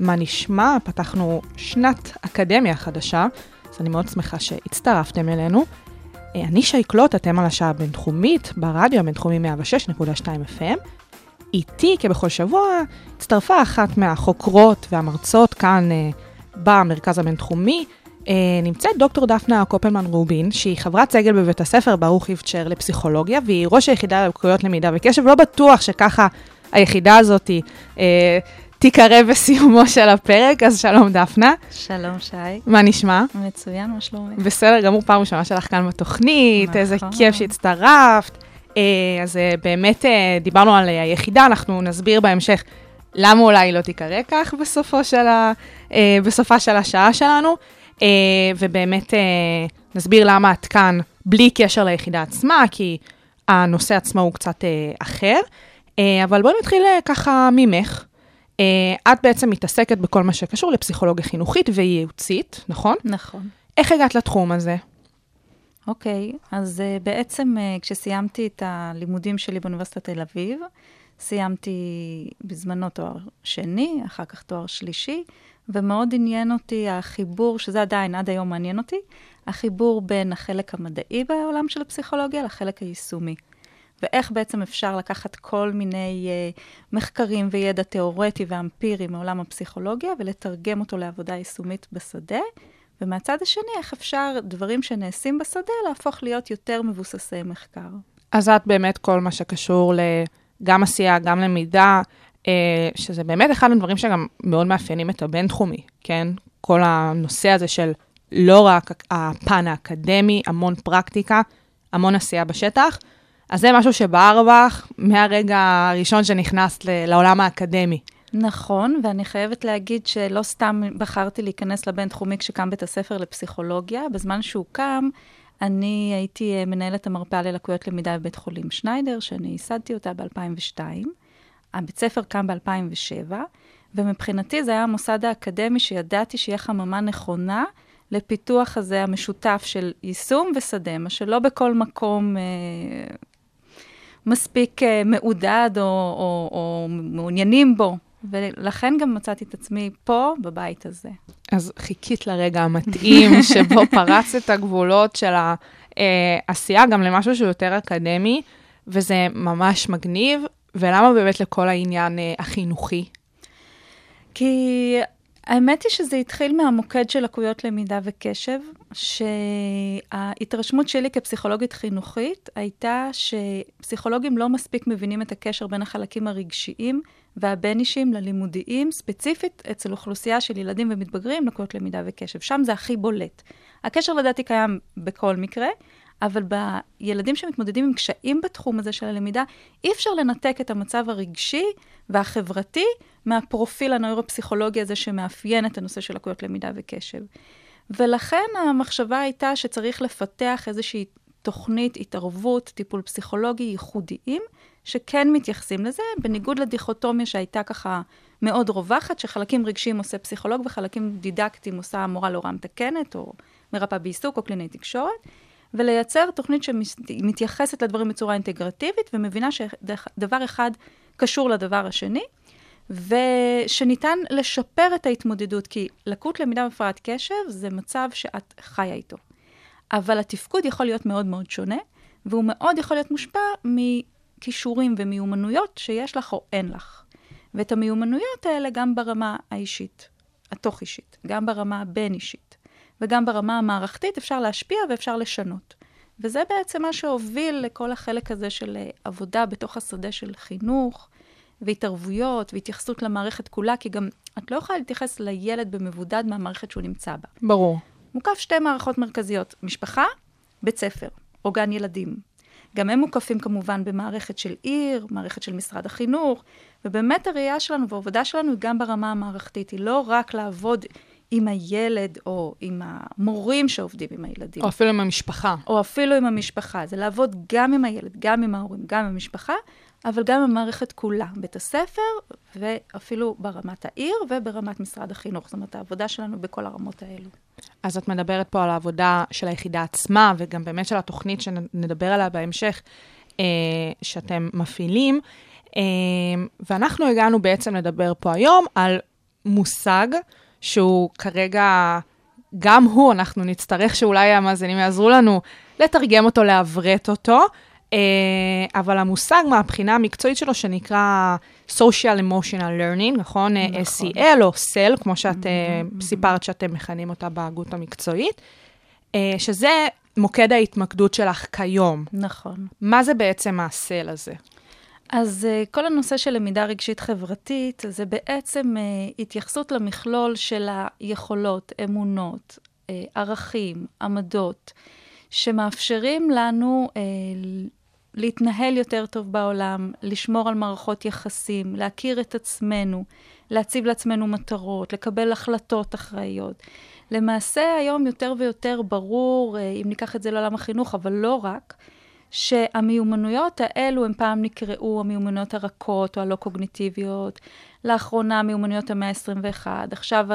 מה נשמע? פתחנו שנת אקדמיה חדשה, אז אני מאוד שמחה שהצטרפתם אלינו. אה, אני שי קלוט, אתם על השעה הבינתחומית, ברדיו הבינתחומי 106.2 FM. איתי, כבכל שבוע, הצטרפה אחת מהחוקרות והמרצות כאן אה, במרכז הבינתחומי. אה, נמצאת דוקטור דפנה קופלמן רובין, שהיא חברת סגל בבית הספר ברוך איבצ'ר לפסיכולוגיה, והיא ראש היחידה ללקויות למידה וקשב. לא בטוח שככה היחידה הזאת אה, תיקרא בסיומו של הפרק, אז שלום דפנה. שלום, שי. מה נשמע? מצוין, מה שלומך? בסדר גמור, פעם ראשונה שלך כאן בתוכנית, נכון. איזה כיף שהצטרפת. אה, אז אה, באמת אה, דיברנו על היחידה, אנחנו נסביר בהמשך למה אולי לא תיקרא כך בסופו של ה, בסופה של השעה שלנו, ובאמת נסביר למה את כאן בלי קשר ליחידה עצמה, כי הנושא עצמו הוא קצת אחר. אבל בואי נתחיל ככה ממך. אה, את בעצם מתעסקת בכל מה שקשור לפסיכולוגיה חינוכית וייעוצית, נכון? נכון. איך הגעת לתחום הזה? אוקיי, אז uh, בעצם uh, כשסיימתי את הלימודים שלי באוניברסיטת תל אביב, סיימתי בזמנו תואר שני, אחר כך תואר שלישי, ומאוד עניין אותי החיבור, שזה עדיין עד היום מעניין אותי, החיבור בין החלק המדעי בעולם של הפסיכולוגיה לחלק היישומי. ואיך בעצם אפשר לקחת כל מיני uh, מחקרים וידע תיאורטי ואמפירי מעולם הפסיכולוגיה ולתרגם אותו לעבודה יישומית בשדה. ומהצד השני, איך אפשר דברים שנעשים בשדה להפוך להיות יותר מבוססי מחקר. אז את באמת כל מה שקשור גם עשייה, גם למידה, אה, שזה באמת אחד הדברים שגם מאוד מאפיינים את הבינתחומי, כן? כל הנושא הזה של לא רק הפן האקדמי, המון פרקטיקה, המון עשייה בשטח. אז זה משהו שבער בך מהרגע הראשון שנכנסת לעולם האקדמי. נכון, ואני חייבת להגיד שלא סתם בחרתי להיכנס לבינתחומי כשקם בית הספר לפסיכולוגיה. בזמן שהוא קם, אני הייתי אה, מנהלת המרפאה ללקויות למידה בבית חולים שניידר, שאני ייסדתי אותה ב-2002. הבית ספר קם ב-2007, ומבחינתי זה היה המוסד האקדמי שידעתי שיהיה חממה נכונה לפיתוח הזה המשותף של יישום ושדה, מה שלא בכל מקום... אה, מספיק uh, מעודד או, או, או מעוניינים בו, ולכן גם מצאתי את עצמי פה, בבית הזה. אז חיכית לרגע המתאים שבו פרץ את הגבולות של העשייה גם למשהו שהוא יותר אקדמי, וזה ממש מגניב. ולמה באמת לכל העניין uh, החינוכי? כי האמת היא שזה התחיל מהמוקד של לקויות למידה וקשב, שההתרשמות שלי כפסיכולוגית חינוכית הייתה שפסיכולוגים לא מספיק מבינים את הקשר בין החלקים הרגשיים והבין-אישיים ללימודיים, ספציפית אצל אוכלוסייה של ילדים ומתבגרים לקויות למידה וקשב. שם זה הכי בולט. הקשר לדעתי קיים בכל מקרה, אבל בילדים שמתמודדים עם קשיים בתחום הזה של הלמידה, אי אפשר לנתק את המצב הרגשי והחברתי מהפרופיל הנוירופסיכולוגי הזה שמאפיין את הנושא של לקויות למידה וקשב. ולכן המחשבה הייתה שצריך לפתח איזושהי תוכנית התערבות, טיפול פסיכולוגי ייחודיים, שכן מתייחסים לזה, בניגוד לדיכוטומיה שהייתה ככה מאוד רווחת, שחלקים רגשיים עושה פסיכולוג וחלקים דידקטיים עושה מורה להוראה מתקנת, או מרפאה בעיסוק, או קלינאי תקשורת. ולייצר תוכנית שמתייחסת לדברים בצורה אינטגרטיבית ומבינה שדבר אחד קשור לדבר השני, ושניתן לשפר את ההתמודדות, כי לקות למידה והפרעת קשב זה מצב שאת חיה איתו. אבל התפקוד יכול להיות מאוד מאוד שונה, והוא מאוד יכול להיות מושפע מכישורים ומיומנויות שיש לך או אין לך. ואת המיומנויות האלה גם ברמה האישית, התוך-אישית, גם ברמה הבין-אישית. וגם ברמה המערכתית אפשר להשפיע ואפשר לשנות. וזה בעצם מה שהוביל לכל החלק הזה של אה, עבודה בתוך השדה של חינוך, והתערבויות, והתייחסות למערכת כולה, כי גם את לא יכולה להתייחס לילד במבודד מהמערכת שהוא נמצא בה. ברור. מוקף שתי מערכות מרכזיות, משפחה, בית ספר, או גן ילדים. גם הם מוקפים כמובן במערכת של עיר, מערכת של משרד החינוך, ובאמת הראייה שלנו והעבודה שלנו היא גם ברמה המערכתית, היא לא רק לעבוד עם הילד או עם המורים שעובדים עם הילדים. או אפילו עם המשפחה. או אפילו עם המשפחה. זה לעבוד גם עם הילד, גם עם ההורים, גם עם המשפחה, אבל גם עם המערכת כולה, בית הספר, ואפילו ברמת העיר וברמת משרד החינוך. זאת אומרת, העבודה שלנו בכל הרמות האלו. אז את מדברת פה על העבודה של היחידה עצמה, וגם באמת של התוכנית שנדבר עליה בהמשך, אה, שאתם מפעילים. אה, ואנחנו הגענו בעצם לדבר פה היום על מושג שהוא כרגע, גם הוא, אנחנו נצטרך שאולי המאזינים יעזרו לנו לתרגם אותו, לעברת אותו, אה, אבל המושג מהבחינה המקצועית שלו, שנקרא social emotional learning, נכון? נכון. SEL או SEL, כמו שאת mm-hmm. סיפרת שאתם מכנים אותה בהגות המקצועית, אה, שזה מוקד ההתמקדות שלך כיום. נכון. מה זה בעצם ה-SEL הזה? אז uh, כל הנושא של למידה רגשית חברתית, זה בעצם uh, התייחסות למכלול של היכולות, אמונות, uh, ערכים, עמדות, שמאפשרים לנו להתנהל יותר טוב בעולם, לשמור על מערכות יחסים, להכיר את עצמנו, להציב לעצמנו מטרות, לקבל החלטות אחראיות. למעשה היום יותר ויותר ברור, אם ניקח את זה לעולם החינוך, אבל לא רק, שהמיומנויות האלו הם פעם נקראו המיומנויות הרכות או הלא קוגניטיביות, לאחרונה מיומנויות המאה ה-21, עכשיו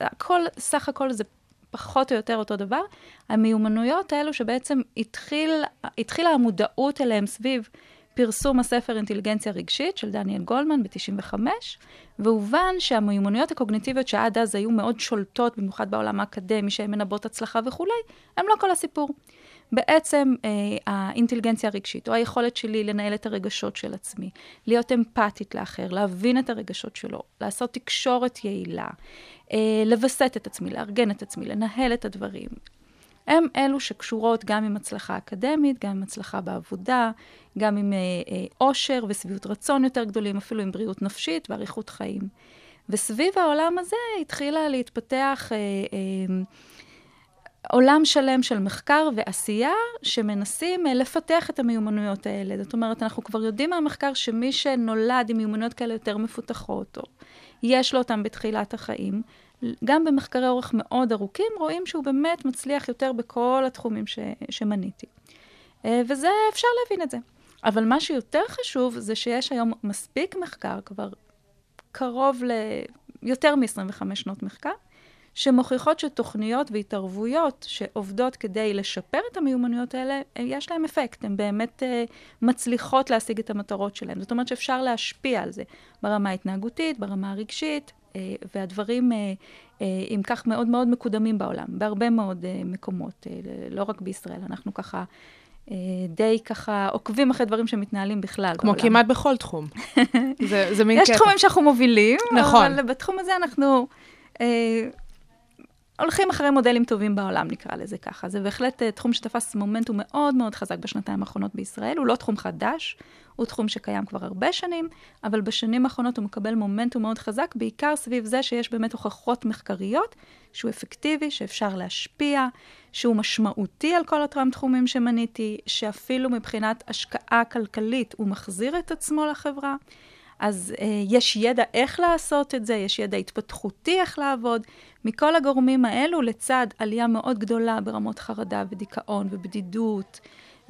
הכל, סך הכל זה פחות או יותר אותו דבר. המיומנויות האלו שבעצם התחיל, התחילה המודעות אליהם סביב פרסום הספר אינטליגנציה רגשית של דניאל גולדמן ב-95, והובן שהמיומנויות הקוגניטיביות שעד אז היו מאוד שולטות, במיוחד בעולם האקדמי, שהן מנבאות הצלחה וכולי, הן לא כל הסיפור. בעצם אה, האינטליגנציה הרגשית, או היכולת שלי לנהל את הרגשות של עצמי, להיות אמפתית לאחר, להבין את הרגשות שלו, לעשות תקשורת יעילה, אה, לווסת את עצמי, לארגן את עצמי, לנהל את הדברים. הם אלו שקשורות גם עם הצלחה אקדמית, גם עם הצלחה בעבודה, גם עם אושר אה, אה, ושביעות רצון יותר גדולים, אפילו עם בריאות נפשית ואריכות חיים. וסביב העולם הזה התחילה להתפתח אה, אה, עולם שלם של מחקר ועשייה שמנסים אה, לפתח את המיומנויות האלה. זאת אומרת, אנחנו כבר יודעים מהמחקר שמי שנולד עם מיומנויות כאלה יותר מפותחות, או יש לו אותן בתחילת החיים, גם במחקרי אורך מאוד ארוכים רואים שהוא באמת מצליח יותר בכל התחומים ש, שמניתי. אה, וזה, אפשר להבין את זה. אבל מה שיותר חשוב זה שיש היום מספיק מחקר, כבר קרוב ליותר מ-25 שנות מחקר, שמוכיחות שתוכניות והתערבויות שעובדות כדי לשפר את המיומנויות האלה, יש להן אפקט, הן באמת uh, מצליחות להשיג את המטרות שלהן. זאת אומרת שאפשר להשפיע על זה ברמה ההתנהגותית, ברמה הרגשית, uh, והדברים, uh, uh, אם כך, מאוד מאוד מקודמים בעולם, בהרבה מאוד uh, מקומות, uh, לא רק בישראל. אנחנו ככה... די ככה עוקבים אחרי דברים שמתנהלים בכלל כמו בעולם. כמו כמעט בכל תחום. זה, זה מין קטע. יש תחומים שאנחנו מובילים, נכון. אבל בתחום הזה אנחנו אה, הולכים אחרי מודלים טובים בעולם, נקרא לזה ככה. זה בהחלט uh, תחום שתפס מומנטום מאוד מאוד חזק בשנתיים האחרונות בישראל. הוא לא תחום חדש, הוא תחום שקיים כבר הרבה שנים, אבל בשנים האחרונות הוא מקבל מומנטום מאוד חזק, בעיקר סביב זה שיש באמת הוכחות מחקריות שהוא אפקטיבי, שאפשר להשפיע, שהוא משמעותי על כל אותם תחומים שמניתי, שאפילו מבחינת השקעה כלכלית הוא מחזיר את עצמו לחברה. אז אה, יש ידע איך לעשות את זה, יש ידע התפתחותי איך לעבוד. מכל הגורמים האלו, לצד עלייה מאוד גדולה ברמות חרדה ודיכאון ובדידות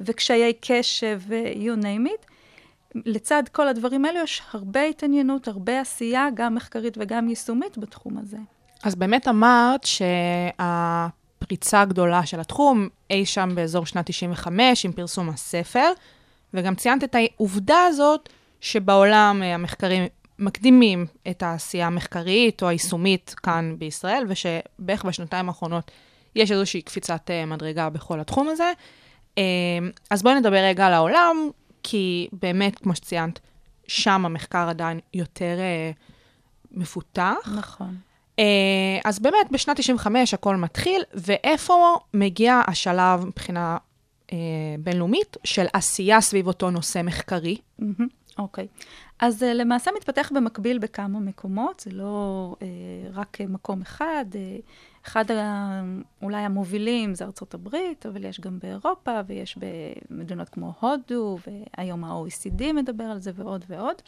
וקשיי קשב ו-you name it, לצד כל הדברים האלו יש הרבה התעניינות, הרבה עשייה, גם מחקרית וגם יישומית בתחום הזה. אז באמת אמרת שהפריצה הגדולה של התחום אי שם באזור שנת 95 עם פרסום הספר, וגם ציינת את העובדה הזאת שבעולם אה, המחקרים מקדימים את העשייה המחקרית או היישומית כאן בישראל, ושבערך בשנתיים האחרונות יש איזושהי קפיצת אה, מדרגה בכל התחום הזה. אה, אז בואי נדבר רגע על העולם, כי באמת, כמו שציינת, שם המחקר עדיין יותר מפותח. נכון. אז באמת, בשנת 95 הכל מתחיל, ואיפה מגיע השלב מבחינה בינלאומית של עשייה סביב אותו נושא מחקרי? Mm-hmm. אוקיי. Okay. אז uh, למעשה מתפתח במקביל בכמה מקומות, זה לא uh, רק uh, מקום אחד. Uh, אחד ה, אולי המובילים זה ארצות הברית, אבל יש גם באירופה, ויש במדינות כמו הודו, והיום ה-OECD מדבר על זה ועוד ועוד.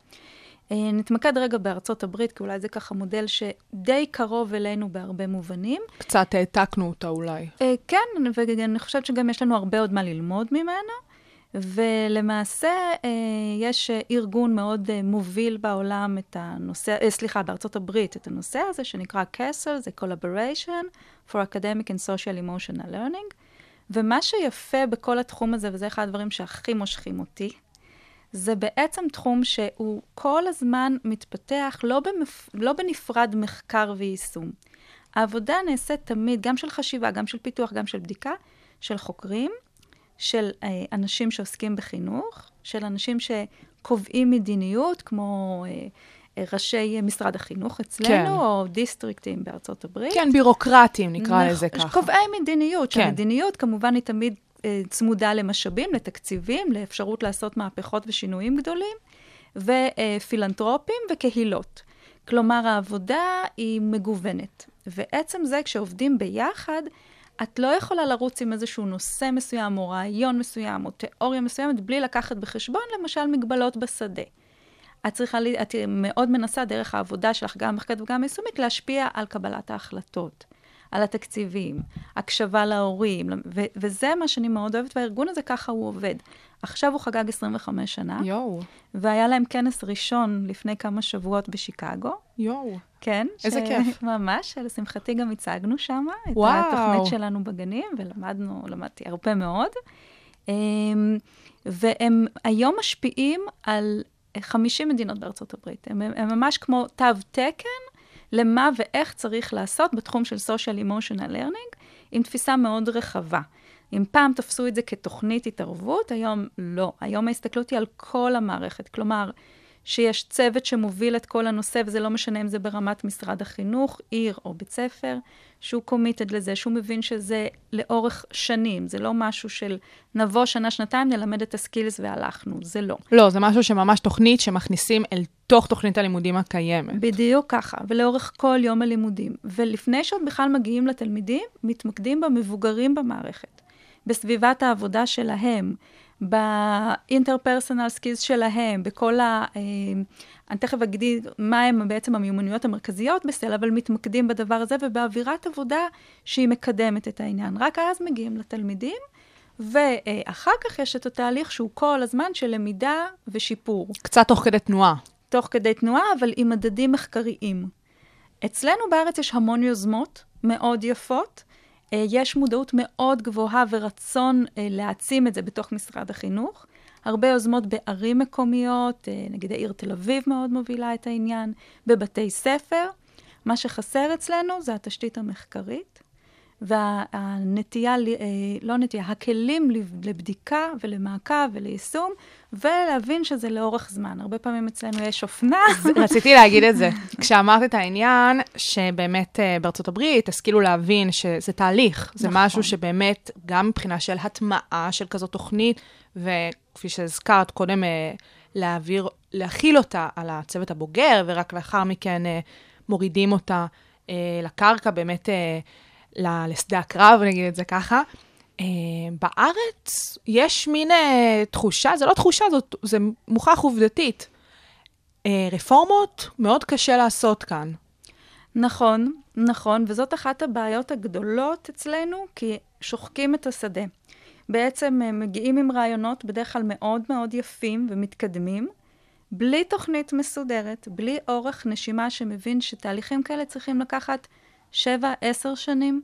אה, נתמקד רגע בארצות הברית, כי אולי זה ככה מודל שדי קרוב אלינו בהרבה מובנים. קצת העתקנו אותה אולי. אה, כן, ואני חושבת שגם יש לנו הרבה עוד מה ללמוד ממנו. ולמעשה אה, יש ארגון מאוד אה, מוביל בעולם את הנושא, אה, סליחה, בארצות הברית, את הנושא הזה שנקרא CASEL, זה Collaboration for Academic and Social Emotional Learning. ומה שיפה בכל התחום הזה, וזה אחד הדברים שהכי מושכים אותי, זה בעצם תחום שהוא כל הזמן מתפתח, לא, במפ... לא בנפרד מחקר ויישום. העבודה נעשית תמיד, גם של חשיבה, גם של פיתוח, גם של בדיקה, של חוקרים, של אה, אנשים שעוסקים בחינוך, של אנשים שקובעים מדיניות, כמו אה, אה, ראשי משרד החינוך אצלנו, כן. או דיסטריקטים בארצות הברית. כן, בירוקרטים נקרא נכ- לזה ככה. קובעי מדיניות, כן. שהמדיניות כמובן היא תמיד אה, צמודה למשאבים, לתקציבים, לאפשרות לעשות מהפכות ושינויים גדולים, ופילנטרופים וקהילות. כלומר, העבודה היא מגוונת. ועצם זה, כשעובדים ביחד, את לא יכולה לרוץ עם איזשהו נושא מסוים, או רעיון מסוים, או תיאוריה מסוימת, בלי לקחת בחשבון, למשל, מגבלות בשדה. את צריכה, את מאוד מנסה דרך העבודה שלך, גם מחקרת וגם יישומית, להשפיע על קבלת ההחלטות, על התקציבים, הקשבה להורים, ו- וזה מה שאני מאוד אוהבת, והארגון הזה ככה הוא עובד. עכשיו הוא חגג 25 שנה, יואו, והיה להם כנס ראשון לפני כמה שבועות בשיקגו. יואו. כן. איזה כיף. ממש, לשמחתי גם הצגנו שם את. התוכנית שלנו בגנים, ולמדנו, למדתי הרבה מאוד. אמ, והם היום משפיעים על 50 מדינות בארצות הברית. הם, הם ממש כמו תו תקן למה ואיך צריך לעשות בתחום של social emotional learning, עם תפיסה מאוד רחבה. אם פעם תפסו את זה כתוכנית התערבות, היום לא. היום ההסתכלות היא על כל המערכת. כלומר, שיש צוות שמוביל את כל הנושא, וזה לא משנה אם זה ברמת משרד החינוך, עיר או בית ספר, שהוא committed לזה, שהוא מבין שזה לאורך שנים, זה לא משהו של נבוא שנה, שנתיים, נלמד את ה skills והלכנו, זה לא. לא, זה משהו שממש תוכנית שמכניסים אל תוך תוכנית הלימודים הקיימת. בדיוק ככה, ולאורך כל יום הלימודים. ולפני שעוד בכלל מגיעים לתלמידים, מתמקדים במבוגרים במערכת, בסביבת העבודה שלהם, ב interpersonal skills שלהם, בכל ה... אה, אני תכף אגיד מה הם בעצם המיומנויות המרכזיות ב SEL, אבל מתמקדים בדבר הזה ובאווירת עבודה שהיא מקדמת את העניין. רק אז מגיעים לתלמידים, ואחר כך יש את התהליך שהוא כל הזמן של למידה ושיפור. קצת תוך כדי תנועה. תוך כדי תנועה, אבל עם מדדים מחקריים. אצלנו בארץ יש המון יוזמות מאוד יפות. אה, יש מודעות מאוד גבוהה ורצון אה, להעצים את זה בתוך משרד החינוך. הרבה יוזמות בערים מקומיות, אה, נגיד העיר תל אביב מאוד מובילה את העניין, בבתי ספר. מה שחסר אצלנו זה התשתית המחקרית, והנטייה, אה, לא נטייה, הכלים לב- לבדיקה ולמעקב וליישום, ולהבין שזה לאורך זמן. הרבה פעמים אצלנו יש אופנה. רציתי להגיד את זה. כשאמרת את העניין, שבאמת אה, בארצות הברית השכילו להבין שזה תהליך, זה נכון. משהו שבאמת, גם מבחינה של הטמעה של כזאת תוכנית, וכפי שהזכרת קודם, אה, להעביר, להכיל אותה על הצוות הבוגר, ורק לאחר מכן מורידים אותה לקרקע, באמת לשדה הקרב, נגיד את זה ככה. Uh, בארץ יש מין uh, תחושה, זה לא תחושה, זאת, זה מוכח עובדתית. Uh, רפורמות מאוד קשה לעשות כאן. נכון, נכון, וזאת אחת הבעיות הגדולות אצלנו, כי שוחקים את השדה. בעצם מגיעים עם רעיונות בדרך כלל מאוד מאוד יפים ומתקדמים, בלי תוכנית מסודרת, בלי אורך נשימה שמבין שתהליכים כאלה צריכים לקחת 7-10 שנים.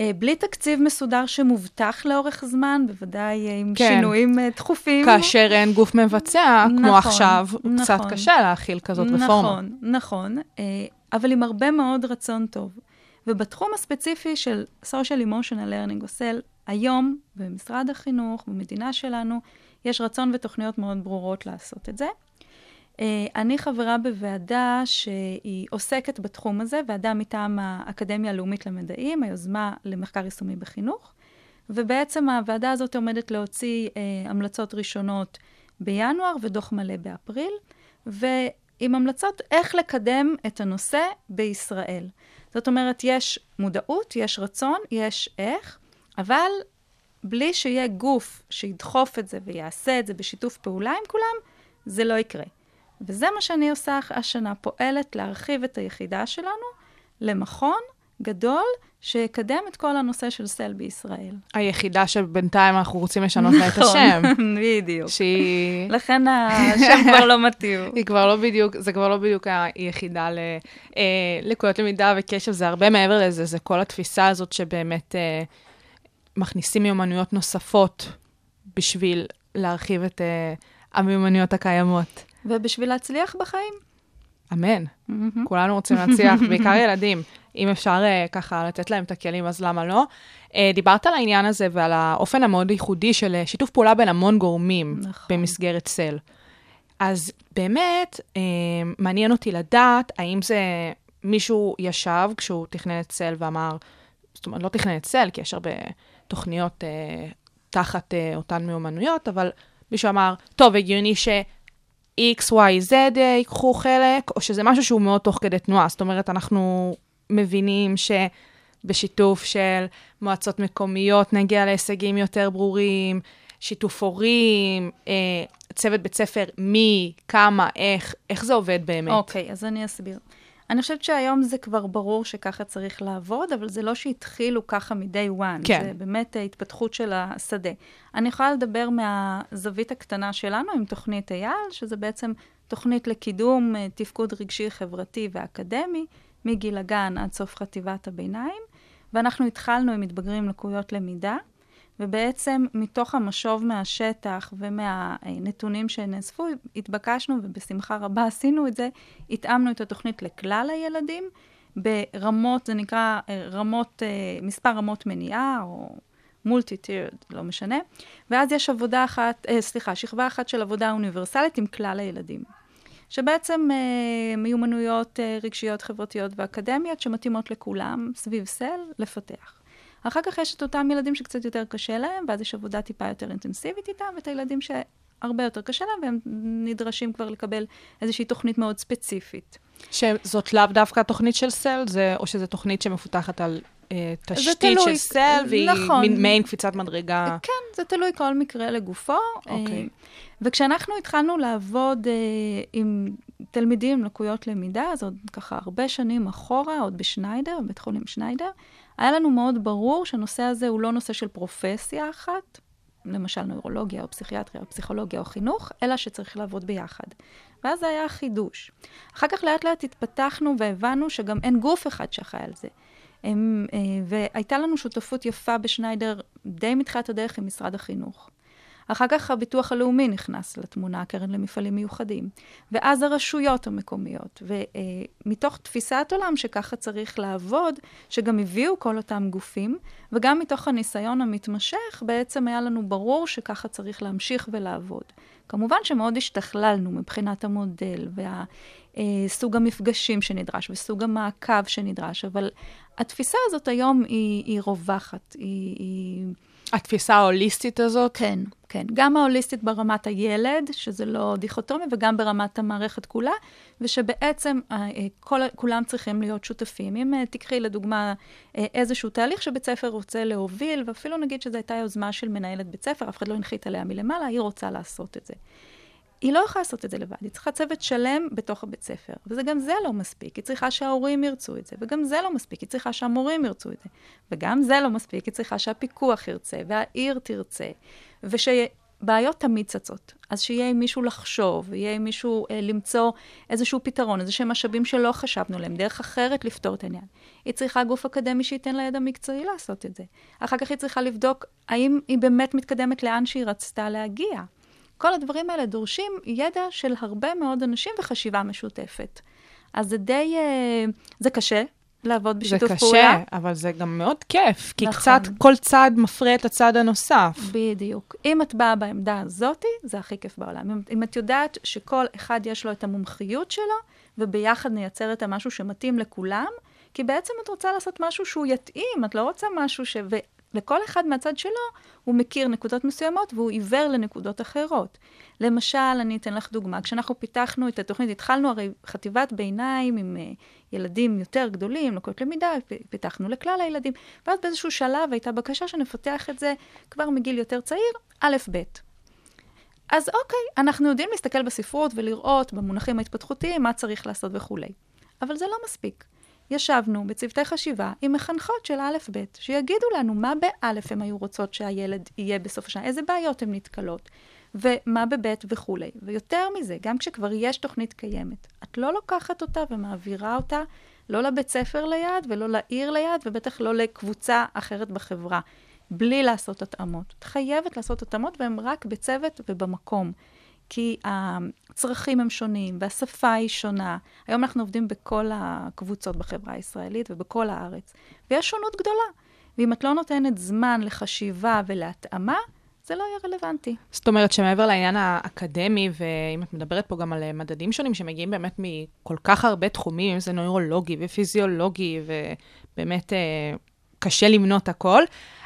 אה, בלי תקציב מסודר שמובטח לאורך זמן, בוודאי אה, עם כן. שינויים אה, תכופים. כאשר אין גוף מבצע, כמו נכון, עכשיו, קצת נכון. קשה להכיל כזאת רפורמה. נכון, נכון, אבל עם הרבה מאוד רצון טוב. ובתחום הספציפי של social emotional learning עושה היום, במשרד החינוך, במדינה שלנו, יש רצון ותוכניות מאוד ברורות לעשות את זה. אה, אני חברה בוועדה שהיא עוסקת בתחום הזה, ועדה מטעם האקדמיה הלאומית למדעים, היוזמה למחקר יישומי בחינוך, ובעצם הוועדה הזאת עומדת להוציא אה, המלצות ראשונות בינואר ודוח מלא באפריל, ועם המלצות איך לקדם את הנושא בישראל. זאת אומרת, יש מודעות, יש רצון, יש איך, אבל בלי שיהיה גוף שידחוף את זה ויעשה את זה בשיתוף פעולה עם כולם, זה לא יקרה. וזה מה שאני עושה השנה, פועלת להרחיב את היחידה שלנו למכון גדול שיקדם את כל הנושא של סל בישראל. היחידה שבינתיים אנחנו רוצים לשנות לה את השם. נכון, בדיוק. שהיא... לכן השם כבר לא מתאים. היא כבר לא בדיוק, זה כבר לא בדיוק היחידה ל, אה, לקויות למידה וקשב, זה הרבה מעבר לזה, זה כל התפיסה הזאת שבאמת אה, מכניסים מיומנויות נוספות בשביל להרחיב את אה, המיומנויות הקיימות. ובשביל להצליח בחיים. אמן. כולנו רוצים להצליח, בעיקר ילדים. אם אפשר uh, ככה לתת להם את הכלים, אז למה לא? Uh, דיברת על העניין הזה ועל האופן המאוד ייחודי של uh, שיתוף פעולה בין המון גורמים נכון. במסגרת סל. אז באמת, uh, מעניין אותי לדעת האם זה מישהו ישב כשהוא תכנן את סל ואמר, זאת אומרת, לא תכנן את סל, כי יש הרבה תוכניות uh, תחת uh, אותן מיומנויות, אבל מישהו אמר, טוב, הגיוני ש... X, Y, Z ייקחו חלק, או שזה משהו שהוא מאוד תוך כדי תנועה. זאת אומרת, אנחנו מבינים שבשיתוף של מועצות מקומיות נגיע להישגים יותר ברורים, שיתוף הורים, אה, צוות בית ספר, מי, כמה, איך, איך זה עובד באמת. אוקיי, okay, אז אני אסביר. אני חושבת שהיום זה כבר ברור שככה צריך לעבוד, אבל זה לא שהתחילו ככה מ-day one. כן. זה באמת התפתחות של השדה. אני יכולה לדבר מהזווית הקטנה שלנו עם תוכנית אייל, שזה בעצם תוכנית לקידום אה, תפקוד רגשי, חברתי ואקדמי, מגיל הגן עד סוף חטיבת הביניים, ואנחנו התחלנו עם מתבגרים לקויות למידה, ובעצם מתוך המשוב מהשטח ומהנתונים שנאספו, התבקשנו, ובשמחה רבה עשינו את זה, התאמנו את התוכנית לכלל הילדים, ברמות, זה נקרא אה, רמות, אה, מספר רמות מניעה, או מולטי-טירד, לא משנה. ואז יש עבודה אחת, אה, סליחה, שכבה אחת של עבודה אוניברסלית עם כלל הילדים. שבעצם אה, מיומנויות אה, רגשיות, חברתיות ואקדמיות שמתאימות לכולם, סביב סל, לפתח. אחר כך יש את אותם ילדים שקצת יותר קשה להם, ואז יש עבודה טיפה יותר אינטנסיבית איתם, ואת הילדים שהרבה יותר קשה להם, והם נדרשים כבר לקבל איזושהי תוכנית מאוד ספציפית. שזאת לאו דווקא תוכנית של סל, זה, או שזו תוכנית שמפותחת על אה, תשתית של סל, והיא נכון. מין מעין קפיצת מדרגה. כן, זה תלוי כל מקרה לגופו. אוקיי. אה, וכשאנחנו התחלנו לעבוד אה, עם תלמידים עם לקויות למידה, אז עוד ככה הרבה שנים אחורה, עוד בשניידר, בית חולים שניידר, היה לנו מאוד ברור שהנושא הזה הוא לא נושא של פרופסיה אחת, למשל נוירולוגיה או פסיכיאטריה או פסיכולוגיה או חינוך, אלא שצריך לעבוד ביחד. ואז זה היה חידוש. אחר כך לאט לאט התפתחנו והבנו שגם אין גוף אחד שאחראי על זה. הם, אה, והייתה לנו שותפות יפה בשניידר די מתחילת הדרך עם משרד החינוך. אחר כך הביטוח הלאומי נכנס לתמונה, הקרן למפעלים מיוחדים, ואז הרשויות המקומיות. ומתוך תפיסת עולם שככה צריך לעבוד, שגם הביאו כל אותם גופים, וגם מתוך הניסיון המתמשך, בעצם היה לנו ברור שככה צריך להמשיך ולעבוד. כמובן שמאוד השתכללנו מבחינת המודל והסוג המפגשים שנדרש וסוג המעקב שנדרש, אבל התפיסה הזאת היום היא, היא רווחת, היא... היא... התפיסה ההוליסטית הזאת? כן, כן. גם ההוליסטית ברמת הילד, שזה לא דיכוטומי, וגם ברמת המערכת כולה, ושבעצם אה, אה, כל, כולם צריכים להיות שותפים. אם אה, תקחי לדוגמה איזשהו תהליך שבית ספר רוצה להוביל, ואפילו נגיד שזו הייתה יוזמה של מנהלת בית ספר, אף אחד לא הנחית עליה מלמעלה, היא רוצה לעשות את זה. היא לא יכולה לעשות את זה לבד, היא צריכה צוות שלם בתוך הבית ספר. וגם זה לא מספיק, היא צריכה שההורים ירצו את זה, וגם זה לא מספיק, היא צריכה שהמורים ירצו את זה. וגם זה לא מספיק, היא צריכה שהפיקוח ירצה, והעיר תרצה, ושבעיות תמיד צצות. אז שיהיה עם מישהו לחשוב, יהיה עם מישהו אה, למצוא איזשהו פתרון, איזה שהם משאבים שלא חשבנו עליהם, דרך אחרת לפתור את העניין. היא צריכה גוף אקדמי שייתן לה ידע מקצועי לעשות את זה. אחר כך היא צריכה לבדוק האם היא באמת מתקדמת לאן שהיא רצתה להגיע. כל הדברים האלה דורשים ידע של הרבה מאוד אנשים וחשיבה משותפת. אז זה די, אה, זה קשה לעבוד בשיתוף זה קשה, פעולה. זה קשה, אבל זה גם מאוד כיף, כי נכון. קצת כל צד מפרה את הצד הנוסף. בדיוק. אם את באה בעמדה הזאתי, זה הכי כיף בעולם. אם, אם את יודעת שכל אחד יש לו את המומחיות שלו, וביחד נייצר את המשהו שמתאים לכולם, כי בעצם את רוצה לעשות משהו שהוא יתאים, את לא רוצה משהו ש... לכל אחד מהצד שלו, הוא מכיר נקודות מסוימות והוא עיוור לנקודות אחרות. למשל, אני אתן לך דוגמה, כשאנחנו פיתחנו את התוכנית, התחלנו הרי חטיבת ביניים עם uh, ילדים יותר גדולים, לקויות למידה, פיתחנו לכלל הילדים, ואז באיזשהו שלב הייתה בקשה שנפתח את זה כבר מגיל יותר צעיר, א', ב'. אז אוקיי, אנחנו יודעים להסתכל בספרות ולראות במונחים ההתפתחותיים מה צריך לעשות וכולי. אבל זה לא מספיק. ישבנו בצוותי חשיבה עם מחנכות של א'-ב', שיגידו לנו מה באלף הן היו רוצות שהילד יהיה בסוף השנה, איזה בעיות הן נתקלות, ומה בב' וכולי. ויותר מזה, גם כשכבר יש תוכנית קיימת, את לא לוקחת אותה ומעבירה אותה לא לבית ספר ליד ולא לעיר ליד, ובטח לא לקבוצה אחרת בחברה, בלי לעשות התאמות. את חייבת לעשות התאמות, והן רק בצוות ובמקום. כי הצרכים הם שונים, והשפה היא שונה. היום אנחנו עובדים בכל הקבוצות בחברה הישראלית ובכל הארץ, ויש שונות גדולה. ואם את לא נותנת זמן לחשיבה ולהתאמה, זה לא יהיה רלוונטי. זאת אומרת שמעבר לעניין האקדמי, ואם את מדברת פה גם על מדדים שונים שמגיעים באמת מכל כך הרבה תחומים, אם זה נוירולוגי ופיזיולוגי, ובאמת אה, קשה למנות הכל,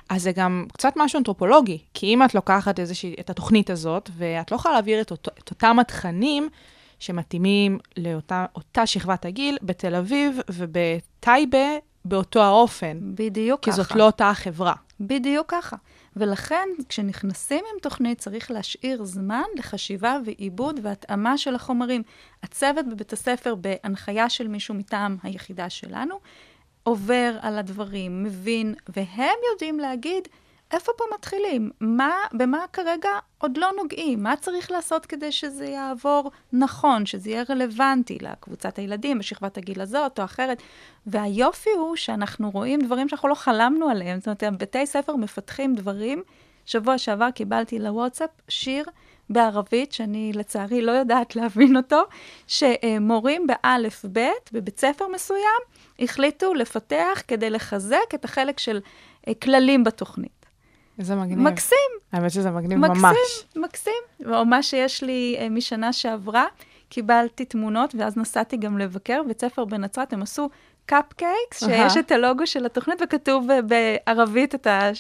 אז זה גם קצת משהו אנתרופולוגי. כי אם את לוקחת איזושהי, את התוכנית הזאת, ואת לא יכולה להעביר את, אותו, את אותם התכנים שמתאימים לאותה שכבת הגיל בתל אביב ובטייבה באותו האופן. בדיוק כי ככה. זאת לא אותה החברה. בדיוק ככה. ולכן, כשנכנסים עם תוכנית, צריך להשאיר זמן לחשיבה ועיבוד והתאמה של החומרים. הצוות בבית הספר, בהנחיה של מישהו מטעם היחידה שלנו, עובר על הדברים, מבין, והם יודעים להגיד איפה פה מתחילים, מה, במה כרגע עוד לא נוגעים, מה צריך לעשות כדי שזה יעבור נכון, שזה יהיה רלוונטי לקבוצת הילדים בשכבת הגיל הזאת או אחרת. והיופי הוא שאנחנו רואים דברים שאנחנו לא חלמנו עליהם, זאת אומרת, בתי ספר מפתחים דברים. שבוע שעבר קיבלתי לוואטסאפ שיר בערבית, שאני לצערי לא יודעת להבין אותו, שמורים באלף-בית, בבית ספר מסוים, החליטו לפתח כדי לחזק את החלק של אה, כללים בתוכנית. איזה מגניב. מקסים, האמת שזה מגניב מקסים, ממש. מקסים. או מה שיש לי אה, משנה שעברה, קיבלתי תמונות, ואז נסעתי גם לבקר בית ספר בנצרת, הם עשו קפקייקס, אהה. שיש את הלוגו של התוכנית וכתוב אה, בערבית את ה...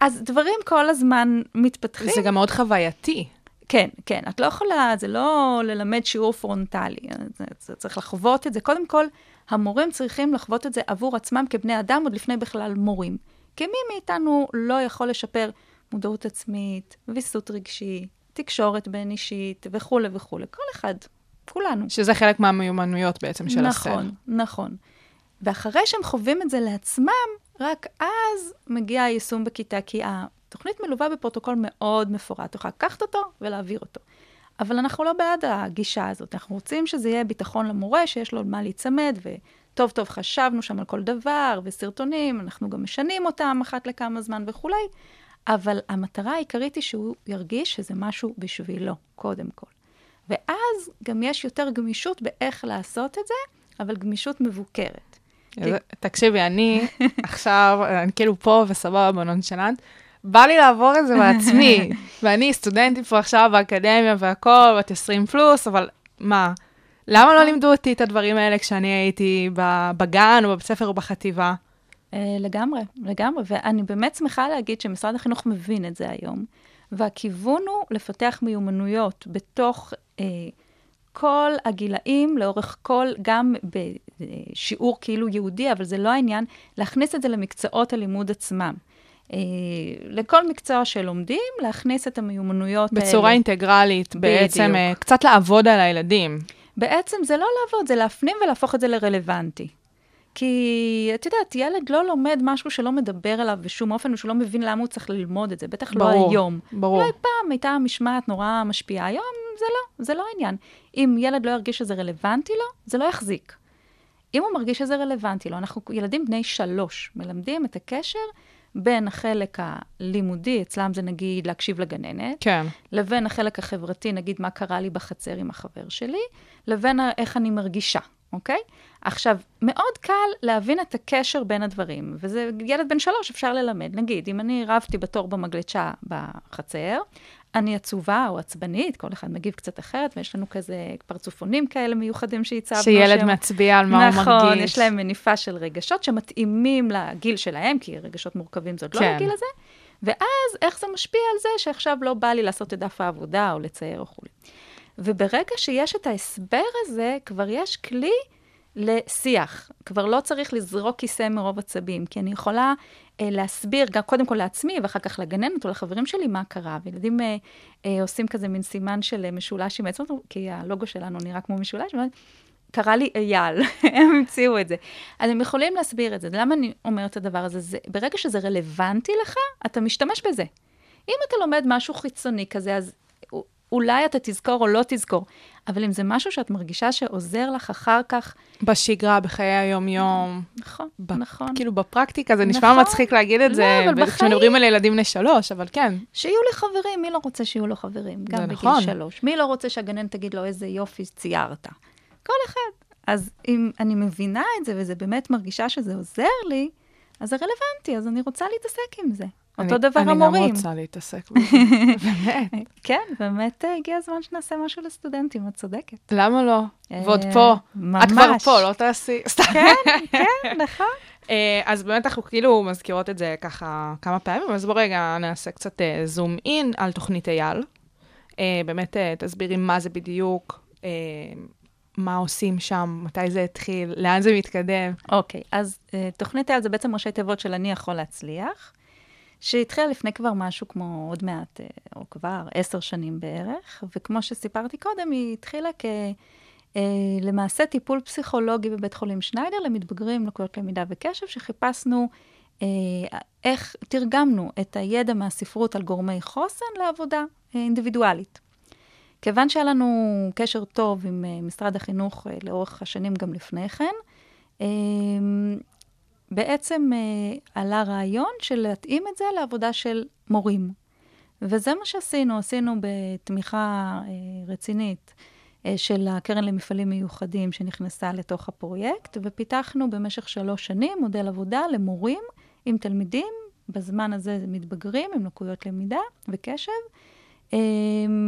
אז דברים כל הזמן מתפתחים. זה גם מאוד חווייתי. כן, כן, את לא יכולה, זה לא ללמד שיעור פרונטלי, זה, זה צריך לחוות את זה. קודם כל, המורים צריכים לחוות את זה עבור עצמם כבני אדם, עוד לפני בכלל מורים. כי מי מאיתנו לא יכול לשפר מודעות עצמית, ויסות רגשי, תקשורת בין אישית וכולי וכולי. כל אחד, כולנו. שזה חלק מהמיומנויות בעצם של הסל. נכון, נכון. ואחרי שהם חווים את זה לעצמם, רק אז מגיע היישום בכיתה, כי התוכנית מלווה בפרוטוקול מאוד מפורט, תוכל לקחת אותו ולהעביר אותו. אבל אנחנו לא בעד הגישה הזאת, אנחנו רוצים שזה יהיה ביטחון למורה, שיש לו מה להיצמד, וטוב טוב חשבנו שם על כל דבר, וסרטונים, אנחנו גם משנים אותם אחת לכמה זמן וכולי, אבל המטרה העיקרית היא שהוא ירגיש שזה משהו בשבילו, קודם כל. ואז גם יש יותר גמישות באיך לעשות את זה, אבל גמישות מבוקרת. תקשיבי, אני עכשיו, אני כאילו פה וסבבה בנונשלנט, בא לי לעבור את זה בעצמי. ואני סטודנטית פה עכשיו באקדמיה והכול, בת 20 פלוס, אבל מה, למה לא לימדו אותי את הדברים האלה כשאני הייתי בגן או בבית ספר או בחטיבה? אה, לגמרי, לגמרי, ואני באמת שמחה להגיד שמשרד החינוך מבין את זה היום, והכיוון הוא לפתח מיומנויות בתוך אה, כל הגילאים, לאורך כל, גם בשיעור כאילו יהודי, אבל זה לא העניין, להכניס את זה למקצועות הלימוד עצמם. אה, לכל מקצוע שלומדים, להכניס את המיומנויות האלה. בצורה אינטגרלית, בעצם בדיוק. אה, קצת לעבוד על הילדים. בעצם זה לא לעבוד, זה להפנים ולהפוך את זה לרלוונטי. כי, את יודעת, ילד לא לומד משהו שלא מדבר אליו בשום אופן, ושלא מבין למה הוא צריך ללמוד את זה, בטח לא ברור, היום. ברור. אולי פעם הייתה משמעת נורא משפיעה, היום זה לא, זה לא העניין. אם ילד לא ירגיש שזה רלוונטי לו, זה לא יחזיק. אם הוא מרגיש שזה רלוונטי לו, אנחנו ילדים בני שלוש, מלמדים את הקשר בין החלק הלימודי, אצלם זה נגיד להקשיב לגננת, כן. לבין החלק החברתי, נגיד מה קרה לי בחצר עם החבר שלי, לבין איך אני מרגישה, אוקיי? עכשיו, מאוד קל להבין את הקשר בין הדברים, וזה ילד בן שלוש אפשר ללמד. נגיד, אם אני רבתי בתור במגלשה בחצר, אני עצובה או עצבנית, כל אחד מגיב קצת אחרת, ויש לנו כזה פרצופונים כאלה מיוחדים שהצבנו. שילד שהם- מצביע על מה הוא מרגיש. נכון, יש להם מניפה של רגשות שמתאימים לגיל שלהם, כי רגשות מורכבים זה עוד לא כן. לגיל הזה. ואז איך זה משפיע על זה שעכשיו לא בא לי לעשות את דף העבודה או לצייר וכולי. וברגע שיש את ההסבר הזה, כבר יש כלי לשיח. כבר לא צריך לזרוק כיסא מרוב עצבים, כי אני יכולה להסביר, גם קודם כל לעצמי, ואחר כך לגננת או לחברים שלי, מה קרה. וילדים אה, אה, עושים כזה מין סימן של אה, משולש עם עצמם, כי הלוגו שלנו נראה כמו משולש, אבל קרא לי אייל, הם המציאו את זה. אז הם יכולים להסביר את זה. למה אני אומרת את הדבר הזה? זה, ברגע שזה רלוונטי לך, אתה משתמש בזה. אם אתה לומד משהו חיצוני כזה, אז אולי אתה תזכור או לא תזכור, אבל אם זה משהו שאת מרגישה שעוזר לך אחר כך... בשגרה, בחיי היום-יום. נכון, ב- נכון. כאילו בפרקטיקה זה נשמע נכון. מצחיק להגיד את לא, זה, אבל בחיים- כשמדברים על ילדים בני שלוש, אבל כן. שיהיו לי חברים, מי לא רוצה שיהיו לו חברים? גם בגיל נכון. שלוש. מי לא רוצה שהגננת תגיד לו איזה יופי ציירת? כל אחד. אז אם אני מבינה את זה, וזה באמת מרגישה שזה עוזר לי, אז זה רלוונטי, אז אני רוצה להתעסק עם זה. אותו אני- דבר אני המורים. גם רוצה להתעסק בזה, באמת. כן, באמת אה, הגיע הזמן שנעשה משהו לסטודנטים, את צודקת. למה לא? אה, ועוד פה. ממש. את כבר פה, לא תעשי. סתם. כן, כן, נכון. אה, אז באמת אנחנו כאילו מזכירות את זה ככה כמה פעמים, אז בוא רגע נעשה קצת זום אין על תוכנית אייל. באמת תסבירי מה זה בדיוק, מה עושים שם, מתי זה התחיל, לאן זה מתקדם. אוקיי, אז uh, תוכנית אייל זה בעצם ראשי תיבות של אני יכול להצליח, שהתחילה לפני כבר משהו כמו עוד מעט, uh, או כבר עשר שנים בערך, וכמו שסיפרתי קודם, היא התחילה כ... Uh, למעשה טיפול פסיכולוגי בבית חולים שניידר למתבגרים לקויות למידה וקשב, שחיפשנו uh, איך תרגמנו את הידע מהספרות על גורמי חוסן לעבודה אינדיבידואלית. כיוון שהיה לנו קשר טוב עם משרד החינוך לאורך השנים גם לפני כן, בעצם uh, עלה רעיון של להתאים את זה לעבודה של מורים. וזה מה שעשינו, עשינו בתמיכה uh, רצינית uh, של הקרן למפעלים מיוחדים שנכנסה לתוך הפרויקט, ופיתחנו במשך שלוש שנים מודל עבודה למורים עם תלמידים, בזמן הזה זה מתבגרים עם לקויות למידה וקשב, אמ,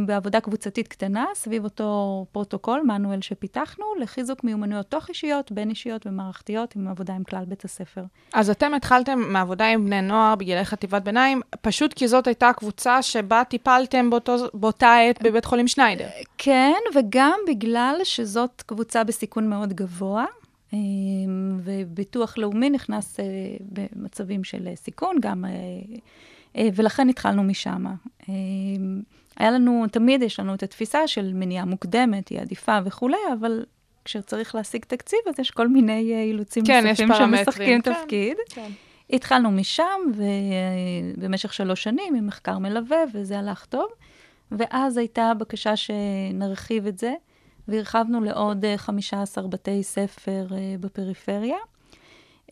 בעבודה קבוצתית קטנה, סביב אותו פרוטוקול, מנואל שפיתחנו, לחיזוק מיומנויות תוך אישיות, בין אישיות ומערכתיות, עם עבודה עם כלל בית הספר. אז אתם התחלתם מעבודה עם בני נוער בגילי חטיבת ביניים, פשוט כי זאת הייתה הקבוצה שבה טיפלתם באותו, באותה עת בבית חולים שניידר. כן, וגם בגלל שזאת קבוצה בסיכון מאוד גבוה, אמ, וביטוח לאומי נכנס אה, במצבים של אה, סיכון, גם, אה, אה, ולכן התחלנו משם. אמ, היה לנו, תמיד יש לנו את התפיסה של מניעה מוקדמת, היא עדיפה וכולי, אבל כשצריך להשיג תקציב, אז יש כל מיני אה, אילוצים כן, נוספים שמשחקים כן. תפקיד. כן. התחלנו משם, ובמשך שלוש שנים עם מחקר מלווה, וזה הלך טוב. ואז הייתה בקשה שנרחיב את זה, והרחבנו לעוד אה, 15 בתי ספר אה, בפריפריה.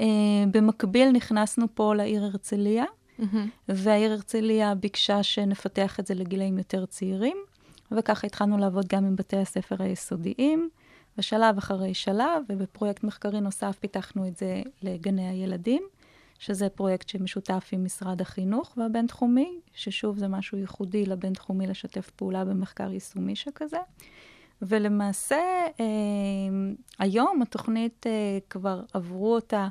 אה, במקביל נכנסנו פה לעיר הרצליה, מהמם. והעיר הרצליה ביקשה שנפתח את זה לגילאים יותר צעירים, וככה התחלנו לעבוד גם עם בתי הספר היסודיים, ושלב אחרי שלב, ובפרויקט מחקרי נוסף פיתחנו את זה לגני הילדים, שזה פרויקט שמשותף עם משרד החינוך והבינתחומי, ששוב זה משהו ייחודי לבינתחומי לשתף פעולה במחקר יישומי שכזה. ולמעשה, אה, היום התוכנית אה, כבר עברו אותה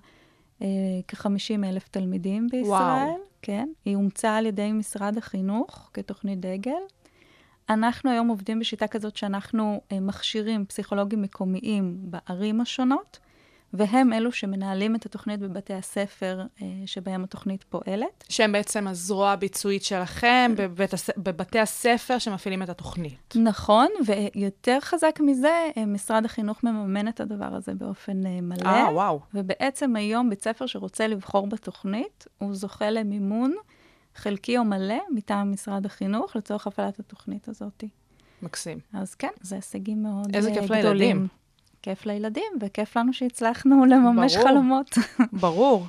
אה, כ-50 אלף תלמידים בישראל. וואו. כן, היא אומצה על ידי משרד החינוך כתוכנית דגל. אנחנו היום עובדים בשיטה כזאת שאנחנו אה, מכשירים פסיכולוגים מקומיים בערים השונות, והם אלו שמנהלים את התוכנית בבתי הספר אה, שבהם התוכנית פועלת. שהם בעצם הזרוע הביצועית שלכם בבית הס... בבתי הספר שמפעילים את התוכנית. נכון, ויותר חזק מזה, אה, משרד החינוך מממן את הדבר הזה באופן אה, מלא. אה, וואו. ובעצם היום בית ספר שרוצה לבחור בתוכנית, הוא זוכה למימון חלקי או מלא מטעם משרד החינוך לצורך הפעלת התוכנית הזאת. מקסים. אז כן, זה הישגים מאוד איזה אה, כיף גדולים. לילדים. כיף לילדים, וכיף לנו שהצלחנו לממש ברור. חלומות. ברור.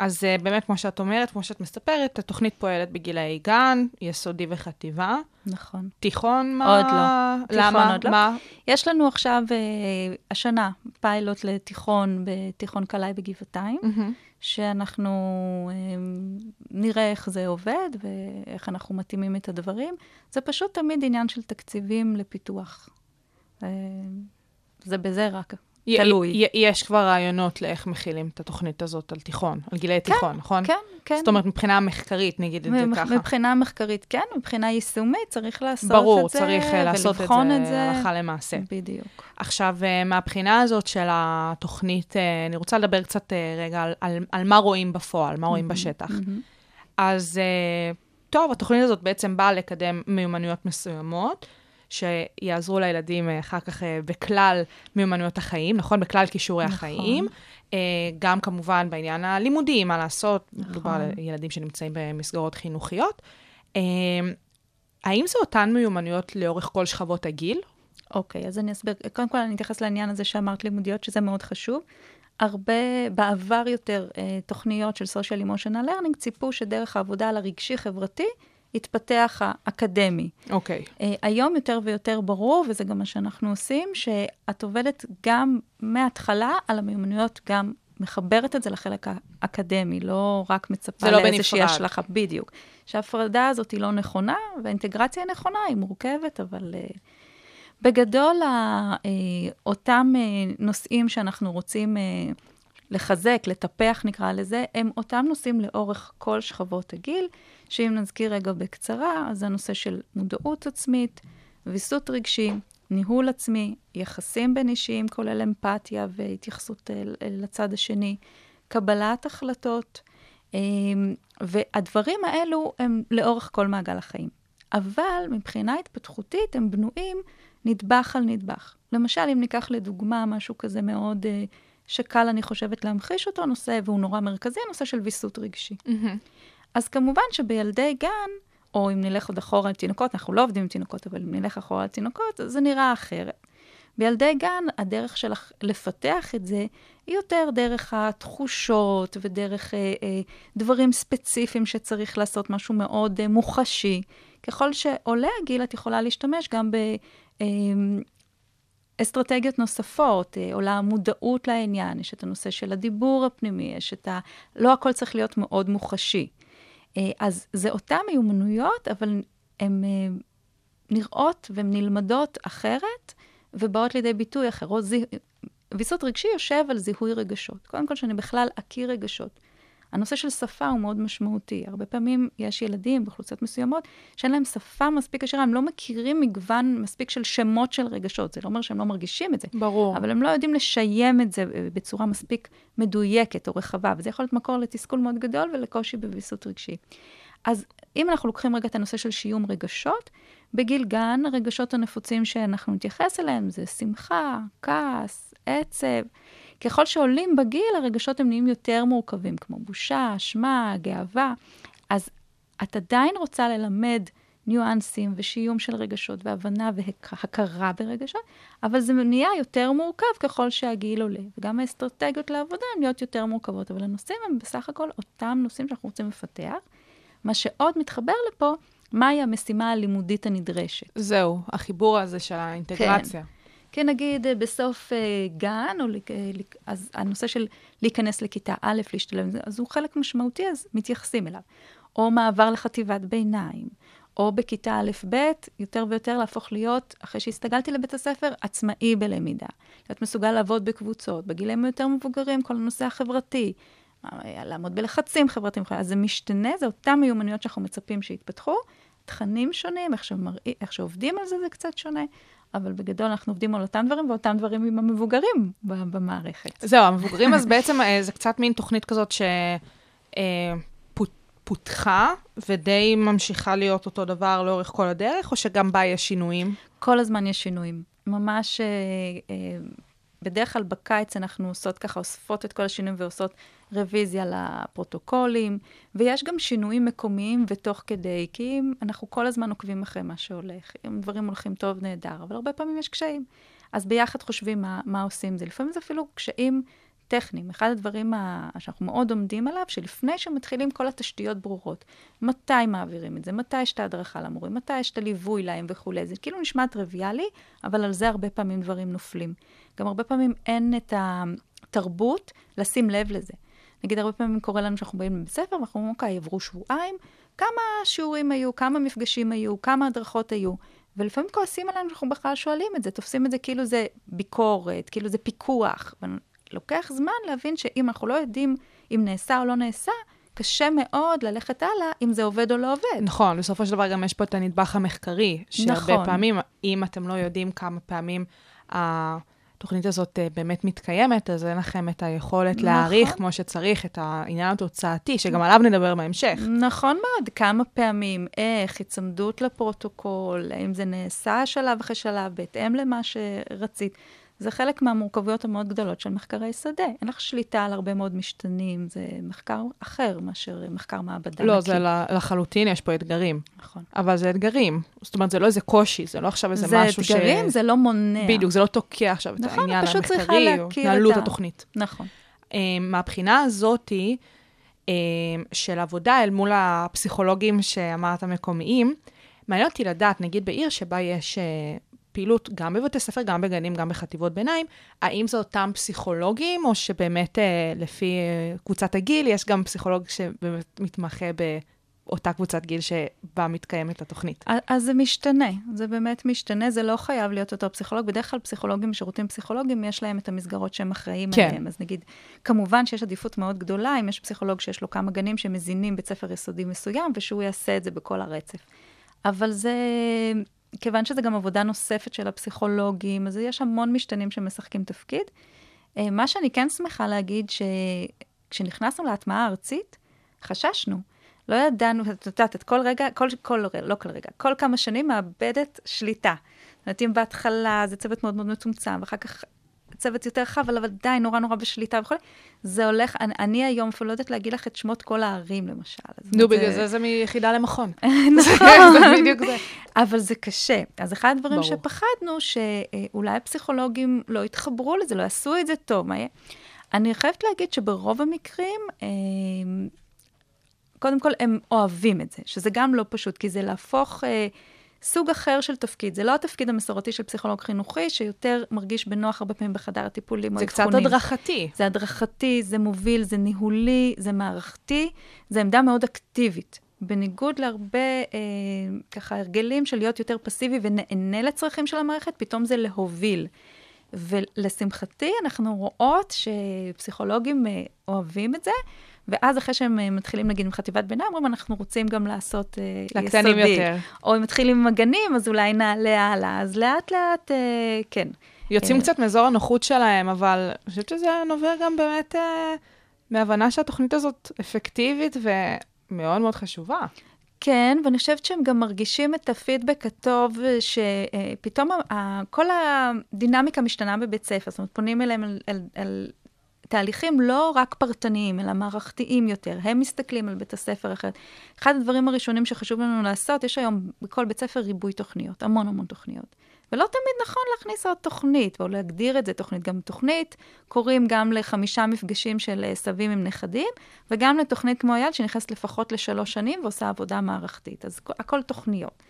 אז uh, באמת, כמו שאת אומרת, כמו שאת מספרת, התוכנית פועלת בגילאי גן, יסודי וחטיבה. נכון. תיכון, מה? עוד לא. תיכון למה? עוד לא. מה? יש לנו עכשיו, אה, השנה, פיילוט לתיכון בתיכון קלעי בגבעתיים, מהמם. שאנחנו אה, נראה איך זה עובד ואיך אנחנו מתאימים את הדברים. זה פשוט תמיד עניין של תקציבים לפיתוח. אה, זה בזה רק תלוי. יש כבר רעיונות לאיך מכילים את התוכנית הזאת על תיכון, על גילי תיכון, נכון? כן, כן. זאת אומרת, מבחינה מחקרית, נגיד את זה ככה. מבחינה מחקרית, כן, מבחינה יישומית צריך לעשות ברור, את זה, צריך אה, לעשות את זה את זה. הלכה למעשה. בדיוק. עכשיו, אה, מהבחינה הזאת של התוכנית, אה, אני רוצה לדבר קצת רגע על, על, על מה רואים בפועל, מה רואים בשטח. אז טוב, התוכנית הזאת בעצם באה לקדם מיומנויות מסוימות, שיעזרו לילדים אה, אחר כך אה, בכלל מיומנויות החיים, נכון? בכלל כישורי נכון. החיים. אה, גם כמובן בעניין הלימודי, מה לעשות, נכון. מדובר על ילדים שנמצאים במסגרות חינוכיות. האם זה אותן מיומנויות לאורך כל שכבות הגיל? אוקיי, אז אני אסביר. קודם כל, אני אתייחס לעניין הזה שאמרת לימודיות, שזה מאוד חשוב. הרבה, בעבר יותר, תוכניות של social emotional learning ציפו שדרך העבודה על הרגשי-חברתי יתפתח האקדמי. אוקיי. אה, היום יותר ויותר ברור, וזה גם מה שאנחנו עושים, שאת עובדת גם מההתחלה על המיומנויות, גם מחברת את זה לחלק האקדמי, לא רק מצפה לא לאיזושהי. השלכה. בדיוק. שההפרדה הזאת היא לא נכונה, והאינטגרציה נכונה, היא מורכבת, אבל uh, בגדול, ה, uh, אותם נושאים שאנחנו רוצים לחזק, לטפח נקרא לזה, הם אותם נושאים לאורך כל שכבות הגיל, שאם נזכיר רגע בקצרה, אז הנושא של מודעות עצמית, ויסות רגשי, ניהול עצמי, יחסים בין אישיים, כולל אמפתיה והתייחסות לצד השני, קבלת החלטות, אה, והדברים האלו הם לאורך כל מעגל החיים. אבל מבחינה התפתחותית הם בנויים נדבך על נדבך. למשל, אם ניקח לדוגמה משהו כזה מאוד, אה, שקל, אני חושבת, להמחיש אותו נושא, והוא נורא מרכזי, הנושא של ויסות רגשי. אז כמובן שבילדי גן, או אם נלך עוד אחורה על תינוקות, אנחנו לא עובדים עם תינוקות, אבל אם נלך אחורה על תינוקות, אז זה נראה אחרת. בילדי גן, הדרך שלך לפתח את זה, היא יותר דרך התחושות ודרך אה, אה, דברים ספציפיים שצריך לעשות, משהו מאוד אה, מוחשי. ככל שעולה הגיל, את יכולה להשתמש גם ב... אה, אסטרטגיות נוספות, אה, עולה המודעות לעניין, יש את הנושא של הדיבור הפנימי, יש את ה... לא הכל צריך להיות מאוד מוחשי. אה, אז זה אותן מיומנויות, אבל הן אה, נראות והן נלמדות אחרת, ובאות לידי ביטוי אחר. או זיה... ויסות רגשי יושב על זיהוי רגשות. קודם כל, שאני בכלל אכיר רגשות. הנושא של שפה הוא מאוד משמעותי. הרבה פעמים יש ילדים באוכלוסיות מסוימות שאין להם שפה מספיק עשירה, הם לא מכירים מגוון מספיק של שמות של רגשות. זה לא אומר שהם לא מרגישים את זה, ברור. אבל הם לא יודעים לשיים את זה בצורה מספיק מדויקת או רחבה, וזה יכול להיות מקור לתסכול מאוד גדול ולקושי בוויסות רגשי. אז אם אנחנו לוקחים רגע את הנושא של שיום רגשות, בגיל גן, הרגשות הנפוצים שאנחנו נתייחס אליהם זה שמחה, כעס, עצב. ככל שעולים בגיל, הרגשות הם נהיים יותר מורכבים, כמו בושה, אשמה, גאווה. אז את עדיין רוצה ללמד ניואנסים ושיום של רגשות והבנה והכרה ברגשות, אבל זה נהיה יותר מורכב ככל שהגיל עולה. וגם האסטרטגיות לעבודה הן נהיות יותר מורכבות, אבל הנושאים הם בסך הכל אותם נושאים שאנחנו רוצים לפתח. מה שעוד מתחבר לפה, מהי המשימה הלימודית הנדרשת. זהו, החיבור הזה של האינטגרציה. כן, נגיד אה, בסוף אה, גן, או, אה, אז הנושא של להיכנס לכיתה א', להשתלב, אז הוא חלק משמעותי, אז מתייחסים אליו. או מעבר לחטיבת ביניים, או בכיתה א'-ב', יותר ויותר להפוך להיות, אחרי שהסתגלתי לבית הספר, עצמאי בלמידה. להיות מסוגל לעבוד בקבוצות, בגילים יותר מבוגרים, כל הנושא החברתי, לעמוד בלחצים חברתיים, אז זה משתנה, זה אותן מיומנויות שאנחנו מצפים שיתפתחו. תכנים שונים, איך, שמראי, איך שעובדים על זה זה קצת שונה, אבל בגדול אנחנו עובדים על אותם דברים, ואותם דברים עם המבוגרים במערכת. זהו, המבוגרים, אז בעצם אה, זה קצת מין תוכנית כזאת שפותחה, ודי ממשיכה להיות אותו דבר לאורך כל הדרך, או שגם בה יש שינויים? כל הזמן יש שינויים. ממש, אה, אה, בדרך כלל בקיץ אנחנו עושות ככה, אוספות את כל השינויים ועושות רוויזיה לפרוטוקולים, ויש גם שינויים מקומיים ותוך כדי, כי אנחנו כל הזמן עוקבים אחרי מה שהולך. אם דברים הולכים טוב, נהדר, אבל הרבה פעמים יש קשיים. אז ביחד חושבים מה, מה עושים זה. לפעמים זה אפילו קשיים טכניים. אחד הדברים ה- שאנחנו מאוד עומדים עליו, שלפני שמתחילים כל התשתיות ברורות, מתי מעבירים את זה, מתי יש את ההדרכה למורים, מתי יש את הליווי להם וכולי. זה כאילו נשמע טריוויאלי, אבל על זה הרבה פעמים דברים נופלים. גם הרבה פעמים אין את התרבות לשים לב לזה. נגיד, הרבה פעמים קורה לנו שאנחנו באים לבית ספר, ואנחנו אומרים, אוקיי, עברו שבועיים, כמה שיעורים היו, כמה מפגשים היו, כמה הדרכות היו. ולפעמים כועסים עלינו שאנחנו בכלל שואלים את זה, תופסים את זה כאילו זה ביקורת, כאילו זה פיקוח. לוקח זמן להבין שאם אנחנו לא יודעים אם נעשה או לא נעשה, קשה מאוד ללכת הלאה אם זה עובד או לא עובד. נכון, בסופו של דבר גם יש פה את הנדבך המחקרי, שהרבה נכון. פעמים, אם אתם לא יודעים כמה פעמים התוכנית הזאת אה, באמת מתקיימת, אז אין לכם את היכולת נכון. להעריך כמו שצריך את העניין התוצאתי, שגם עליו נדבר בהמשך. נכון מאוד, כמה פעמים, איך, היצמדות לפרוטוקול, האם זה נעשה שלב אחרי שלב, בהתאם למה שרצית. זה חלק מהמורכבויות המאוד גדולות של מחקרי שדה. אין לך שליטה על הרבה מאוד משתנים, זה מחקר אחר מאשר מחקר מעבדה. לא, נקי. זה לחלוטין, יש פה אתגרים. נכון. אבל זה אתגרים. זאת אומרת, זה לא איזה קושי, זה לא עכשיו איזה זה משהו ש... אתגרים, זה לא מונע. בדיוק, זה לא תוקע עכשיו את נכון, העניין פשוט צריכה המחקרי, או להכיר התנהלות את ה- התוכנית. נכון. אה, מהבחינה הזאתי, אה, של עבודה אל מול הפסיכולוגים שאמרת המקומיים, מעניין אותי לדעת, נגיד בעיר שבה יש אה, פעילות גם בבתי ספר, גם בגנים, גם בחטיבות ביניים, האם זה אותם פסיכולוגים, או שבאמת אה, לפי אה, קבוצת הגיל, יש גם פסיכולוג שבאמת מתמחה באותה קבוצת גיל שבה מתקיימת התוכנית. אז זה משתנה, זה באמת משתנה, זה לא חייב להיות אותו פסיכולוג. בדרך כלל פסיכולוגים בשירותים פסיכולוגיים, יש להם את המסגרות שהם אחראים כן. עליהם. אז נגיד, כמובן שיש עדיפות מאוד גדולה אם יש פסיכולוג שיש לו כמה גנים שמזינים בית ספר יסודי מסוים, ושהוא יעשה את זה בכל הרצף. אבל זה, כיוון שזה גם עבודה נוספת של הפסיכולוגים, אז יש המון משתנים שמשחקים תפקיד. אה, מה שאני כן שמחה להגיד, שכשנכנסנו להטמעה הארצית, חששנו. לא ידענו, את יודעת, את כל רגע, כל, כל, לא כל רגע, כל כמה שנים מאבדת שליטה. זאת אומרת, אם בהתחלה זה צוות מאוד מאוד מצומצם, ואחר כך צוות יותר רחב, אבל עדיין נורא נורא בשליטה וכו', זה הולך, אני, אני היום אפילו לא יודעת להגיד לך את שמות כל הערים, למשל. נו, זה- בגלל זה זה מיחידה למכון. נכון. זה בדיוק זה. אבל זה קשה. אז אחד הדברים ברור. שפחדנו, שאולי הפסיכולוגים לא יתחברו לזה, לא יעשו את זה טוב, מה? אני חייבת להגיד שברוב המקרים, אה, קודם כל, הם אוהבים את זה, שזה גם לא פשוט, כי זה להפוך אה, סוג אחר של תפקיד. זה לא התפקיד המסורתי של פסיכולוג חינוכי, שיותר מרגיש בנוח הרבה פעמים בחדר הטיפולים או זה קצת אבחונים. הדרכתי. זה הדרכתי, זה מוביל, זה ניהולי, זה מערכתי, זה עמדה מאוד אקטיבית. בניגוד להרבה אה, ככה הרגלים של להיות יותר פסיבי ונהנה לצרכים של המערכת, פתאום זה להוביל. ולשמחתי, אנחנו רואות שפסיכולוגים אה, אוהבים את זה, ואז אחרי שהם אה, מתחילים, נגיד, עם חטיבת ביניים, אומרים, אנחנו רוצים גם לעשות אה, יסודי. לקטנים יותר. או אם מתחילים עם הגנים, אז אולי נעלה הלאה. אז לאט-לאט, אה, כן. יוצאים קצת מאזור הנוחות שלהם, אבל אני חושבת שזה נובע גם באמת מהבנה שהתוכנית הזאת אפקטיבית ומאוד מאוד חשובה. כן, ואני חושבת שהם גם מרגישים את הפידבק הטוב, שפתאום כל הדינמיקה משתנה בבית ספר, זאת אומרת, פונים אליהם על, על, על תהליכים לא רק פרטניים, אלא מערכתיים יותר. הם מסתכלים על בית הספר אחרת. אחד הדברים הראשונים שחשוב לנו לעשות, יש היום בכל בית ספר ריבוי תוכניות, המון המון תוכניות. ולא תמיד נכון להכניס עוד תוכנית, או להגדיר את זה תוכנית. גם תוכנית קוראים גם לחמישה מפגשים של אה, סבים עם נכדים, וגם לתוכנית כמו אייל, שנכנסת לפחות לשלוש שנים ועושה עבודה מערכתית. אז הכ- הכל תוכניות.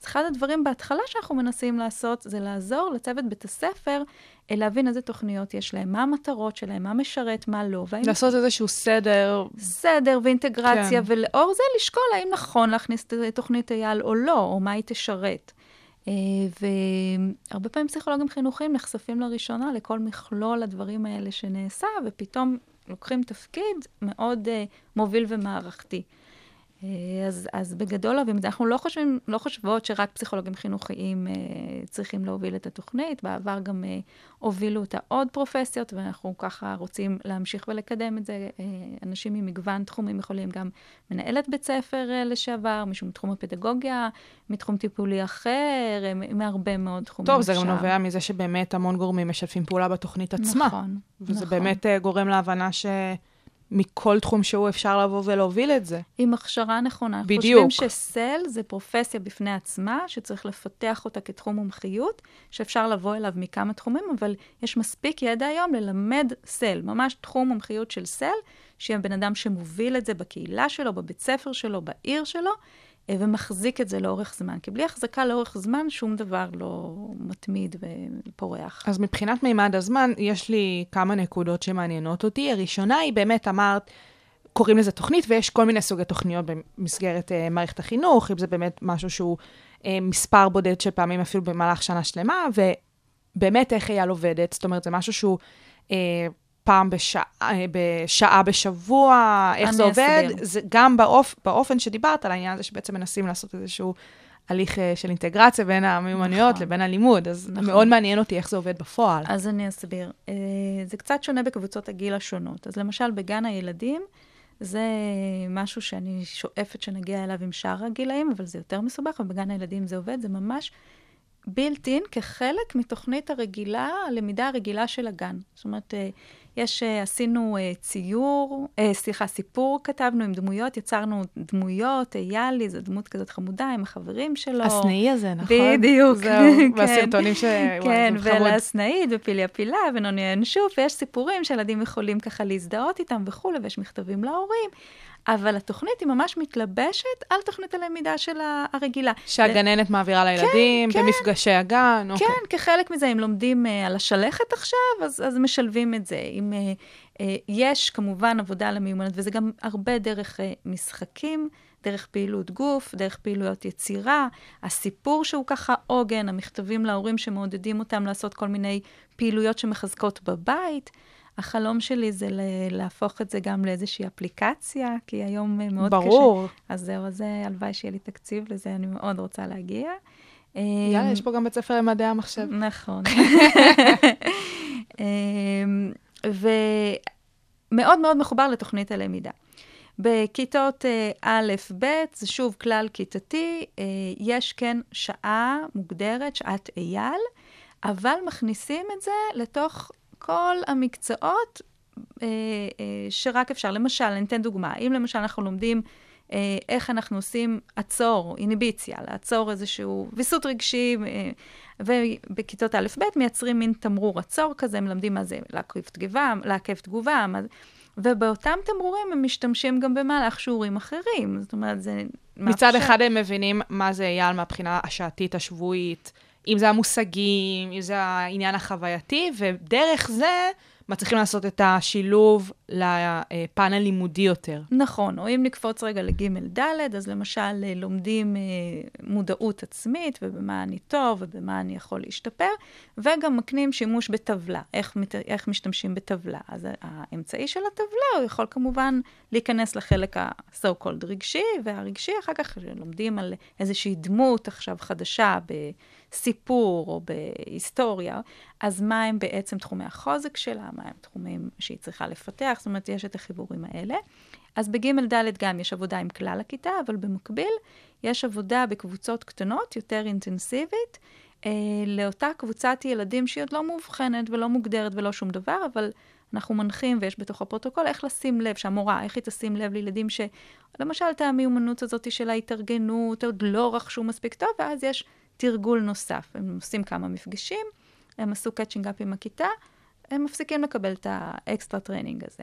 אז אחד הדברים בהתחלה שאנחנו מנסים לעשות, זה לעזור לצוות בית הספר אה, להבין איזה תוכניות יש להם, מה המטרות שלהם, מה משרת, מה לא. והאם לעשות איזשהו סדר. סדר ואינטגרציה, כן. ולאור זה לשקול האם נכון להכניס את תוכנית אייל או לא, או מה היא תשרת. אה, והרבה פעמים פסיכולוגים חינוכיים נחשפים לראשונה לכל מכלול הדברים האלה שנעשה, ופתאום לוקחים תפקיד מאוד uh, מוביל ומערכתי. אה, אז, אז בגדול אוהבים את זה. אנחנו לא, חושבים, לא חושבות שרק פסיכולוגים חינוכיים אה, צריכים להוביל את התוכנית. בעבר גם אה, הובילו אותה עוד פרופסיות, ואנחנו ככה רוצים להמשיך ולקדם את זה. אה, אנשים ממגוון תחומים יכולים גם מנהלת בית ספר אה, לשעבר, מישהו מתחום הפדגוגיה, מתחום טיפולי אחר, אה, מהרבה מאוד תחומים טוב, זה גם. נובע מזה שבאמת המון גורמים משתפים פעולה בתוכנית עצמה. נכון, וזה נכון. באמת אה, גורם להבנה שמכל תחום שהוא אפשר לבוא ולהוביל את זה. עם הכשרה נכונה. בדיוק. חושבים שסל זה פרופסיה בפני עצמה, שצריך לפתח אותה כתחום מומחיות, שאפשר לבוא אליו מכמה תחומים, אבל יש מספיק ידע היום ללמד סל, ממש תחום מומחיות של סל, שיהיה בן אדם שמוביל את זה בקהילה שלו, בבית ספר שלו, בעיר שלו, ומחזיק את זה לאורך זמן. כי בלי החזקה לאורך זמן, שום דבר לא מתמיד ופורח. אז מבחינת מימד הזמן, יש לי כמה נקודות שמעניינות אותי. הראשונה היא באמת, אמרת, קוראים לזה תוכנית, ויש כל מיני סוגי תוכניות במסגרת uh, מערכת החינוך, אם זה באמת משהו שהוא אה, מספר בודד של פעמים אפילו במהלך שנה שלמה, ובאמת איך אייל עובדת, זאת אומרת, זה משהו שהוא אה, פעם בשעה, אה, בשעה בשבוע, איך זה עובד, אסביר. זה גם באופ, באופן שדיברת על העניין הזה שבעצם מנסים לעשות איזשהו הליך אה, של אינטגרציה בין המיומנויות נכון. לבין הלימוד, אז נכון. מאוד מעניין אותי איך זה עובד בפועל. אז אני אסביר. אה, זה קצת שונה בקבוצות הגיל השונות. אז למשל, בגן הילדים, זה משהו שאני שואפת שנגיע אליו עם שאר הגילאים, אבל זה יותר מסובך, ובגן הילדים זה עובד, זה ממש בילט-אין כחלק מתוכנית הרגילה, הלמידה הרגילה של הגן. זאת אומרת, יש, אה, עשינו אה, ציור, אה, סליחה, סיפור כתבנו עם דמויות, יצרנו דמויות, איילי, זו דמות כזאת חמודה עם החברים שלו. הסנאי הזה, נכון? בדיוק, זהו, כן. והסרטונים ש... כן. ולסנאית, ופילי הפילה, ונוני הינשוף, ויש סיפורים שילדים יכולים ככה להזדהות איתם וכולי, ויש מכתבים להורים. אבל התוכנית היא ממש מתלבשת על תוכנית הלמידה של הרגילה. שהגננת מעבירה לילדים, כן. במפגשי הגן, אוקיי. כן, כחלק מזה, אם לומדים uh, על השלכת עכשיו, אז, אז משלבים את זה. אם uh, uh, יש כמובן עבודה על המיומנות, וזה גם הרבה דרך uh, משחקים, דרך פעילות גוף, דרך פעילויות יצירה, הסיפור שהוא ככה עוגן, המכתבים להורים שמעודדים אותם לעשות כל מיני פעילויות שמחזקות בבית. החלום שלי זה להפוך את זה גם לאיזושהי אפליקציה, כי היום uh, מאוד קשה. ברור. אז זהו, אז זה הלוואי שיהיה לי תקציב לזה, אני מאוד רוצה להגיע. יאללה, יש פה גם בית ספר למדעי המחשב. נכון. אמ, ומאוד מאוד מחובר לתוכנית הלמידה. בכיתות אה, א', ב', זה שוב כלל כיתתי, אה, יש כן שעה מוגדרת, שעת אייל, אבל מכניסים את זה לתוך כל המקצועות אה, אה, שרק אפשר. למשל, אני אתן דוגמה, אם למשל אנחנו לומדים אה, איך אנחנו עושים עצור, איניביציה, לעצור איזשהו ויסות רגשי, אה, ובכיתות א'-ב' מייצרים מין תמרור עצור כזה, מלמדים מה זה לעכב תגובה, לעכב תגובה, מה... ובאותם תמרורים הם משתמשים גם במהלך שיעורים אחרים. זאת אומרת, זה מצד אחד הם מבינים מה זה אייל מהבחינה השעתית, השבועית, אם זה המושגים, אם זה העניין החווייתי, ודרך זה מצליחים לעשות את השילוב לפן הלימודי יותר. נכון, או אם נקפוץ רגע לג'-ד', אז למשל אה, לומדים אה, מודעות עצמית, ובמה אני טוב, ובמה אני יכול להשתפר, וגם מקנים שימוש בטבלה, איך, איך משתמשים בטבלה. אז האמצעי של הטבלה, הוא יכול כמובן להיכנס לחלק ה-so called רגשי, והרגשי אחר כך לומדים על איזושהי דמות עכשיו חדשה בסיפור או בהיסטוריה, אז מה הם בעצם תחומי החוזק שלה, מה הם תחומים שהיא צריכה לפתח, זאת אומרת, יש את החיבורים האלה. אז בג'-ד' גם יש עבודה עם כלל הכיתה, אבל במקביל יש עבודה בקבוצות קטנות, יותר אינטנסיבית, אה, לאותה קבוצת ילדים שהיא עוד לא מאובחנת ולא מוגדרת ולא שום דבר, אבל אנחנו מנחים, ויש בתוך הפרוטוקול, איך לשים לב, שהמורה, איך היא תשים לב לילדים שלמשל, את המיומנות הזאת של ההתארגנות, עוד לא רכשו מספיק טוב, ואז יש תרגול נוסף. הם עושים כמה מפגשים, הם עשו catching up עם הכיתה, הם מפסיקים לקבל את ה extra training הזה.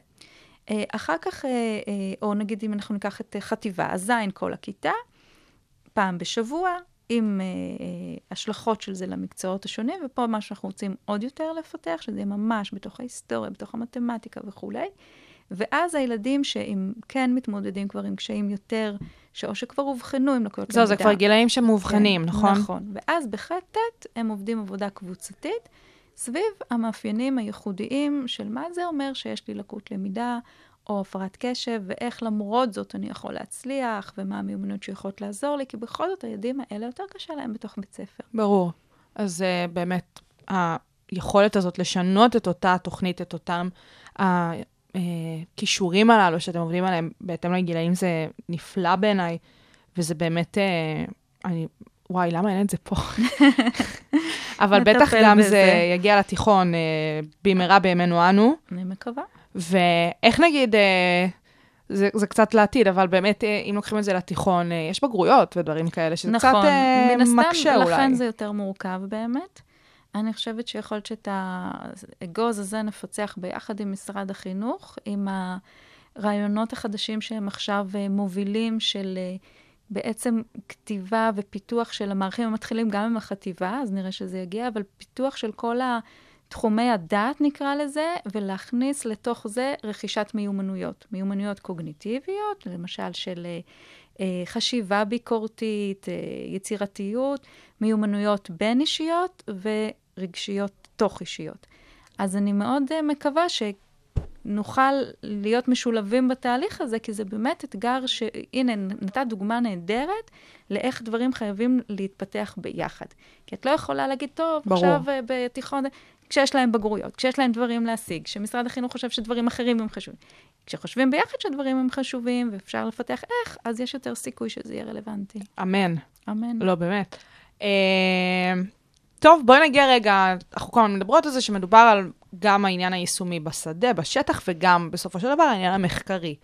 אה, אחר כך, אה, אה, או נגיד אם אנחנו ניקח את חטיבה, אז זין כל הכיתה, פעם בשבוע, עם השלכות של זה למקצועות השונים, ופה מה שאנחנו רוצים עוד יותר לפתח, שזה יהיה ממש בתוך ההיסטוריה, בתוך המתמטיקה וכולי. ואז הילדים שהם כן מתמודדים כבר עם קשיים יותר, שאו שכבר אובחנו עם לקויות זהו, זה כבר גילאים שמאובחנים, כן, נכון? נכון. ואז בח'-ט' הם עובדים עבודה קבוצתית, סביב המאפיינים הייחודיים של מה זה אומר שיש לי לקות למידה או הפרעת קשב, ואיך למרות זאת אני יכול להצליח, ומה המיומנות שיכולות לעזור לי, כי בכל זאת הילדים האלה יותר קשה להם בתוך בית ספר. ברור. אז uh, באמת, היכולת הזאת לשנות את אותה תוכנית, את אותם הכישורים הללו שאתם עובדים עליהם בהתאם לגילאים, זה נפלא בעיניי, וזה באמת, uh, אני, וואי, למה אין את זה פה? אבל בטח גם בזה. זה יגיע לתיכון uh, במהרה בימינו אנו. אני מקווה. ואיך נגיד, זה, זה קצת לעתיד, אבל באמת, אם לוקחים את זה לתיכון, יש בגרויות ודברים כאלה, שזה נכון, קצת הסתם, מקשה אולי. נכון, לכן זה יותר מורכב באמת. אני חושבת שיכול להיות שאת האגוז הזה נפצח ביחד עם משרד החינוך, עם הרעיונות החדשים שהם עכשיו מובילים של בעצם כתיבה ופיתוח של המערכים המתחילים גם עם החטיבה, אז נראה שזה יגיע, אבל פיתוח של כל תחומי הדעת נקרא לזה, ולהכניס לתוך זה רכישת מיומנויות. מיומנויות קוגניטיביות, למשל של אה, חשיבה ביקורתית, אה, יצירתיות, מיומנויות בין-אישיות ורגשיות תוך-אישיות. אז אני מאוד אה, מקווה שנוכל להיות משולבים בתהליך הזה, כי זה באמת אתגר ש... הנה, נתת דוגמה נהדרת לאיך דברים חייבים להתפתח ביחד. כי את לא יכולה להגיד, טוב, ברור. עכשיו אה, בתיכון, כשיש להם בגרויות, כשיש להם דברים להשיג, כשמשרד החינוך חושב שדברים אחרים הם חשובים. כשחושבים ביחד שדברים הם חשובים ואפשר לפתח איך, אז יש יותר סיכוי שזה יהיה רלוונטי. אמן. אמן. לא, באמת. טוב, בואי נגיע רגע, אנחנו כל הזמן מדברות על זה שמדובר על גם העניין היישומי בשדה, בשטח, וגם בסופו של דבר העניין המחקרי.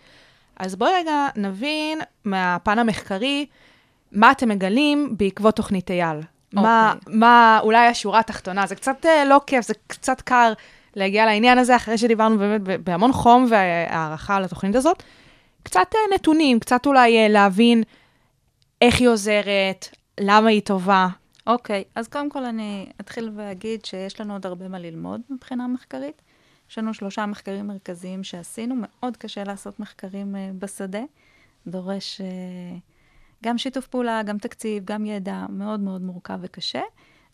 אז בואי רגע נבין מהפן המחקרי, מה אתם מגלים בעקבות תוכנית אייל. מה, מה אולי השורה התחתונה, זה קצת אה, לא כיף, זה קצת קר להגיע לעניין הזה, אחרי שדיברנו באמת בהמון חום והערכה על התוכנית הזאת. קצת אה, נתונים, קצת אולי אה, להבין איך היא עוזרת, למה היא טובה. אוקיי, אז קודם כל אני אתחיל ואגיד שיש לנו עוד הרבה מה ללמוד מבחינה מחקרית. יש לנו שלושה מחקרים מרכזיים שעשינו, מאוד קשה לעשות מחקרים uh, בשדה. דורש uh, גם שיתוף פעולה, גם תקציב, גם ידע, מאוד מאוד מורכב וקשה.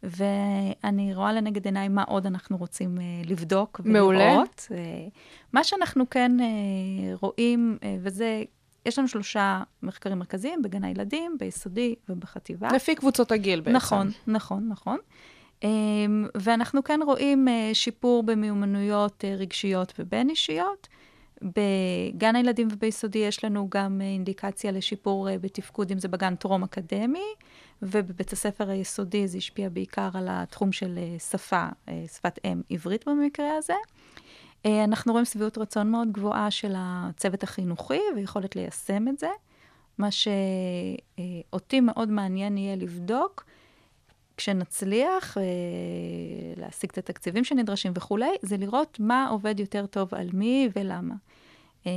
ואני רואה לנגד עיניי מה עוד אנחנו רוצים uh, לבדוק ולראות. מעולה. Uh, מה שאנחנו כן uh, רואים, uh, וזה, יש לנו שלושה מחקרים מרכזיים בגן הילדים, ביסודי ובחטיבה. לפי קבוצות הגיל בעצם. נכון, נכון, נכון. Um, ואנחנו כן רואים uh, שיפור במיומנויות uh, רגשיות ובין-אישיות. בגן הילדים וביסודי יש לנו גם uh, אינדיקציה לשיפור בתפקוד, אם זה בגן טרום-אקדמי, ובבית הספר היסודי זה השפיע בעיקר על התחום של שפה, שפת אם עברית במקרה הזה. Uh, אנחנו רואים שביעות רצון מאוד גבוהה של הצוות החינוכי ויכולת ליישם את זה. מה שאותי מאוד מעניין יהיה לבדוק, כשנצליח אה, להשיג את התקציבים שנדרשים וכולי, זה לראות מה עובד יותר טוב על מי ולמה. אה,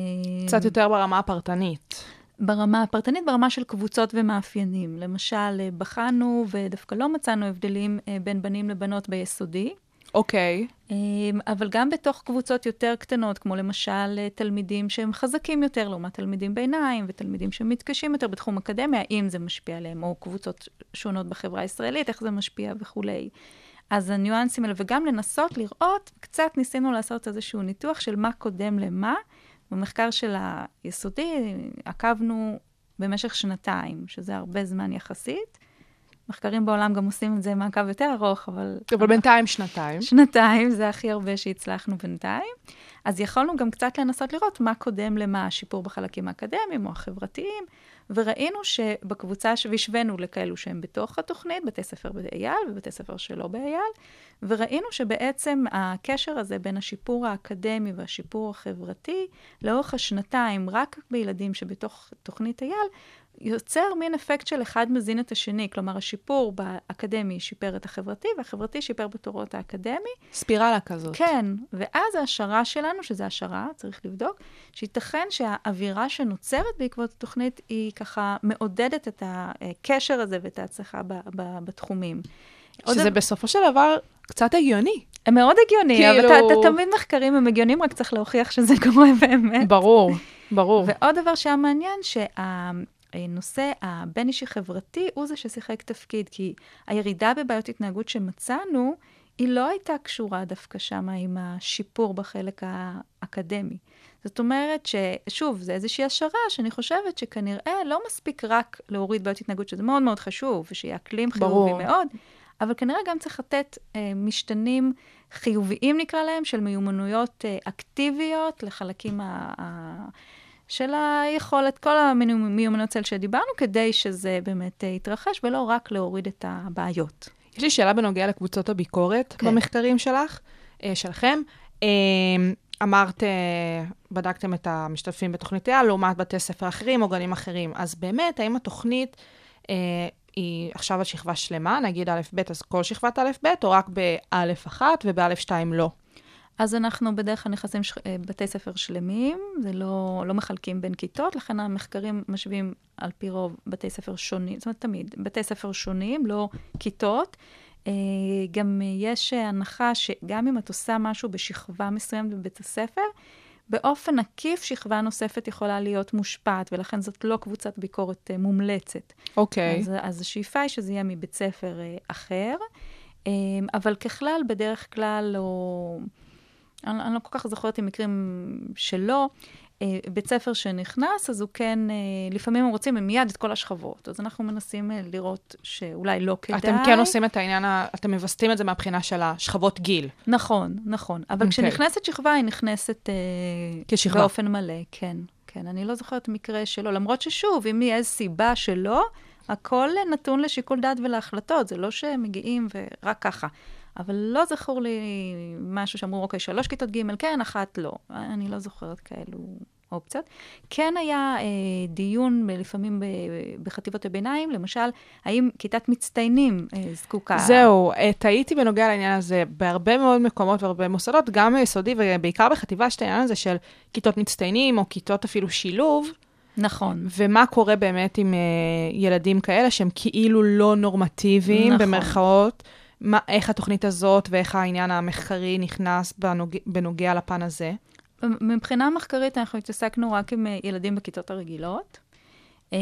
קצת יותר ברמה הפרטנית. ברמה הפרטנית, ברמה של קבוצות ומאפיינים. למשל, אה, בחנו ודווקא לא מצאנו הבדלים אה, בין בנים לבנות ביסודי. אוקיי. אמ, אבל גם בתוך קבוצות יותר קטנות, כמו למשל אה, תלמידים שהם חזקים יותר לעומת תלמידים ביניים, ותלמידים שמתקשים יותר בתחום אקדמיה, האם זה משפיע עליהם, או קבוצות שונות בחברה הישראלית, איך זה משפיע וכולי. אז הניואנסים האלה, וגם לנסות לראות, קצת ניסינו לעשות איזשהו ניתוח של מה קודם למה. במחקר של היסודי עקבנו במשך שנתיים, שזה הרבה זמן יחסית. מחקרים בעולם גם עושים את זה מעקב יותר ארוך, אבל... אבל בינתיים שנתיים. שנתיים, זה הכי הרבה שהצלחנו בינתיים. אז יכולנו גם קצת לנסות לראות מה קודם למה, השיפור בחלקים האקדמיים או החברתיים, וראינו שבקבוצה, והשווינו לכאלו שהם בתוך התוכנית, בתי ספר באייל ובתי ספר שלא באייל, וראינו שבעצם הקשר הזה בין השיפור האקדמי והשיפור החברתי, לאורך השנתיים, רק בילדים שבתוך תוכנית אייל, יוצר מין אפקט של אחד מזין את השני. כלומר, השיפור באקדמי שיפר את החברתי, והחברתי שיפר בתורות האקדמי. ספירלה כזאת. כן, ואז ההשערה שלנו, שזה השערה, צריך לבדוק, שייתכן שהאווירה שנוצרת בעקבות התוכנית היא ככה מעודדת את הקשר הזה ואת ההצלחה ב- ב- בתחומים. עוד שזה דבר- בסופו של דבר קצת הגיוני. מאוד הגיוני, כאילו- אבל אתה, אתה תמיד מחקרים הם הגיוניים, רק צריך להוכיח שזה קורה באמת. ברור, ברור. ועוד דבר שהיה מעניין, שהנושא הבין-אישי חברתי הוא זה ששיחק תפקיד, כי הירידה בבעיות התנהגות שמצאנו, היא לא הייתה קשורה דווקא שמה עם השיפור בחלק האקדמי. זאת אומרת ששוב, זה איזושהי השערה שאני חושבת שכנראה לא מספיק רק להוריד בעיות התנהגות, שזה מאוד מאוד חשוב, ושיהיה אקלים חיובי. מאוד, אבל כנראה גם צריך לתת אה, משתנים חיוביים, נקרא להם, של מיומנויות אה, אקטיביות לחלקים ה... ה של היכולת, כל המיומנויות צל שדיברנו, כדי שזה באמת אה, יתרחש, ולא רק להוריד את הבעיות. יש לי שאלה בנוגע לקבוצות הביקורת כן. במחקרים שלך, אה, שלכם. אה, אמרת, בדקתם את המשתתפים בתוכנית אייל לעומת בתי ספר אחרים או גנים אחרים. אז באמת, האם התוכנית אה, היא עכשיו על שכבה שלמה, נגיד א'-ב', אז כל שכבת א'-ב', או רק בא'-1 ובא'-2 לא? אז אנחנו בדרך כלל נכנסים ש... אה, בתי ספר שלמים, זה לא, לא מחלקים בין כיתות, לכן המחקרים משווים על פי רוב בתי ספר שונים, זאת אומרת תמיד, בתי ספר שונים, לא כיתות. אה, גם יש הנחה שגם אם את עושה משהו בשכבה מסוימת בבית הספר, באופן עקיף, שכבה נוספת יכולה להיות מושפעת, ולכן זאת לא קבוצת ביקורת אה, מומלצת. אוקיי. אז, אז השאיפה היא שזה יהיה מבית ספר אחר, אבל ככלל, בדרך כלל, או... אני, אני לא כל כך זוכרת עם מקרים שלא, אה, בית ספר שנכנס, אז הוא כן, אה, לפעמים הם רוצים מיד את כל השכבות. אז אנחנו מנסים אה, לראות שאולי לא כדאי. אתם כן עושים את העניין, אתם מווסתים את זה מהבחינה של השכבות גיל. נכון, נכון. אבל אוקיי. כשנכנסת שכבה, היא נכנסת כשכבה. באופן מלא, כן. כן, אני לא זוכרת מקרה שלא. למרות ששוב, אם יהיה סיבה שלא, הכל נתון לשיקול דעת ולהחלטות. זה לא שמגיעים ורק ככה. אבל לא זכור לי משהו שאמרו, אוקיי, שלוש כיתות ג' כן, אחת לא. אני לא זוכרת כאלו אופציות. כן היה אה, דיון לפעמים ב- בחטיבות הביניים, למשל, האם כיתת מצטיינים אה, זקוקה... זהו, אה, טעיתי בנוגע לעניין הזה. בהרבה מאוד מקומות והרבה מוסדות, גם ביסודי ובעיקר בחטיבה, יש את העניין הזה של כיתות מצטיינים, או כיתות אפילו שילוב, נכון. ומה קורה באמת עם אה, ילדים כאלה שהם כאילו לא נורמטיביים, נכון. במרכאות. מה, איך התוכנית הזאת ואיך העניין המחקרי נכנס בנוג... בנוגע לפן הזה. מבחינה מחקרית אנחנו התעסקנו רק עם אה, ילדים בכיתות הרגילות. אה,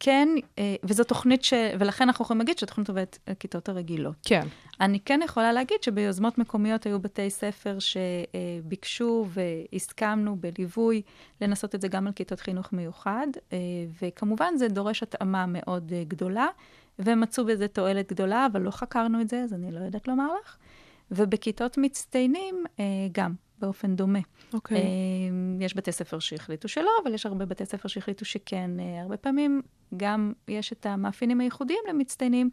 כן, אה, וזו תוכנית ש... ולכן אנחנו יכולים להגיד שהתוכנית עובדת על הכיתות הרגילות. כן. אני כן יכולה להגיד שביוזמות מקומיות היו בתי ספר שביקשו והסכמנו בליווי לנסות את זה גם על כיתות חינוך מיוחד, אה, וכמובן זה דורש התאמה מאוד אה, גדולה, והם מצאו בזה תועלת גדולה, אבל לא חקרנו את זה, אז אני לא יודעת לומר לך. ובכיתות מצטיינים אה, גם, באופן דומה. אוקיי. אה, יש בתי ספר שהחליטו שלא, אבל יש הרבה בתי ספר שהחליטו שכן. אה, הרבה פעמים גם יש את המאפיינים הייחודיים למצטיינים,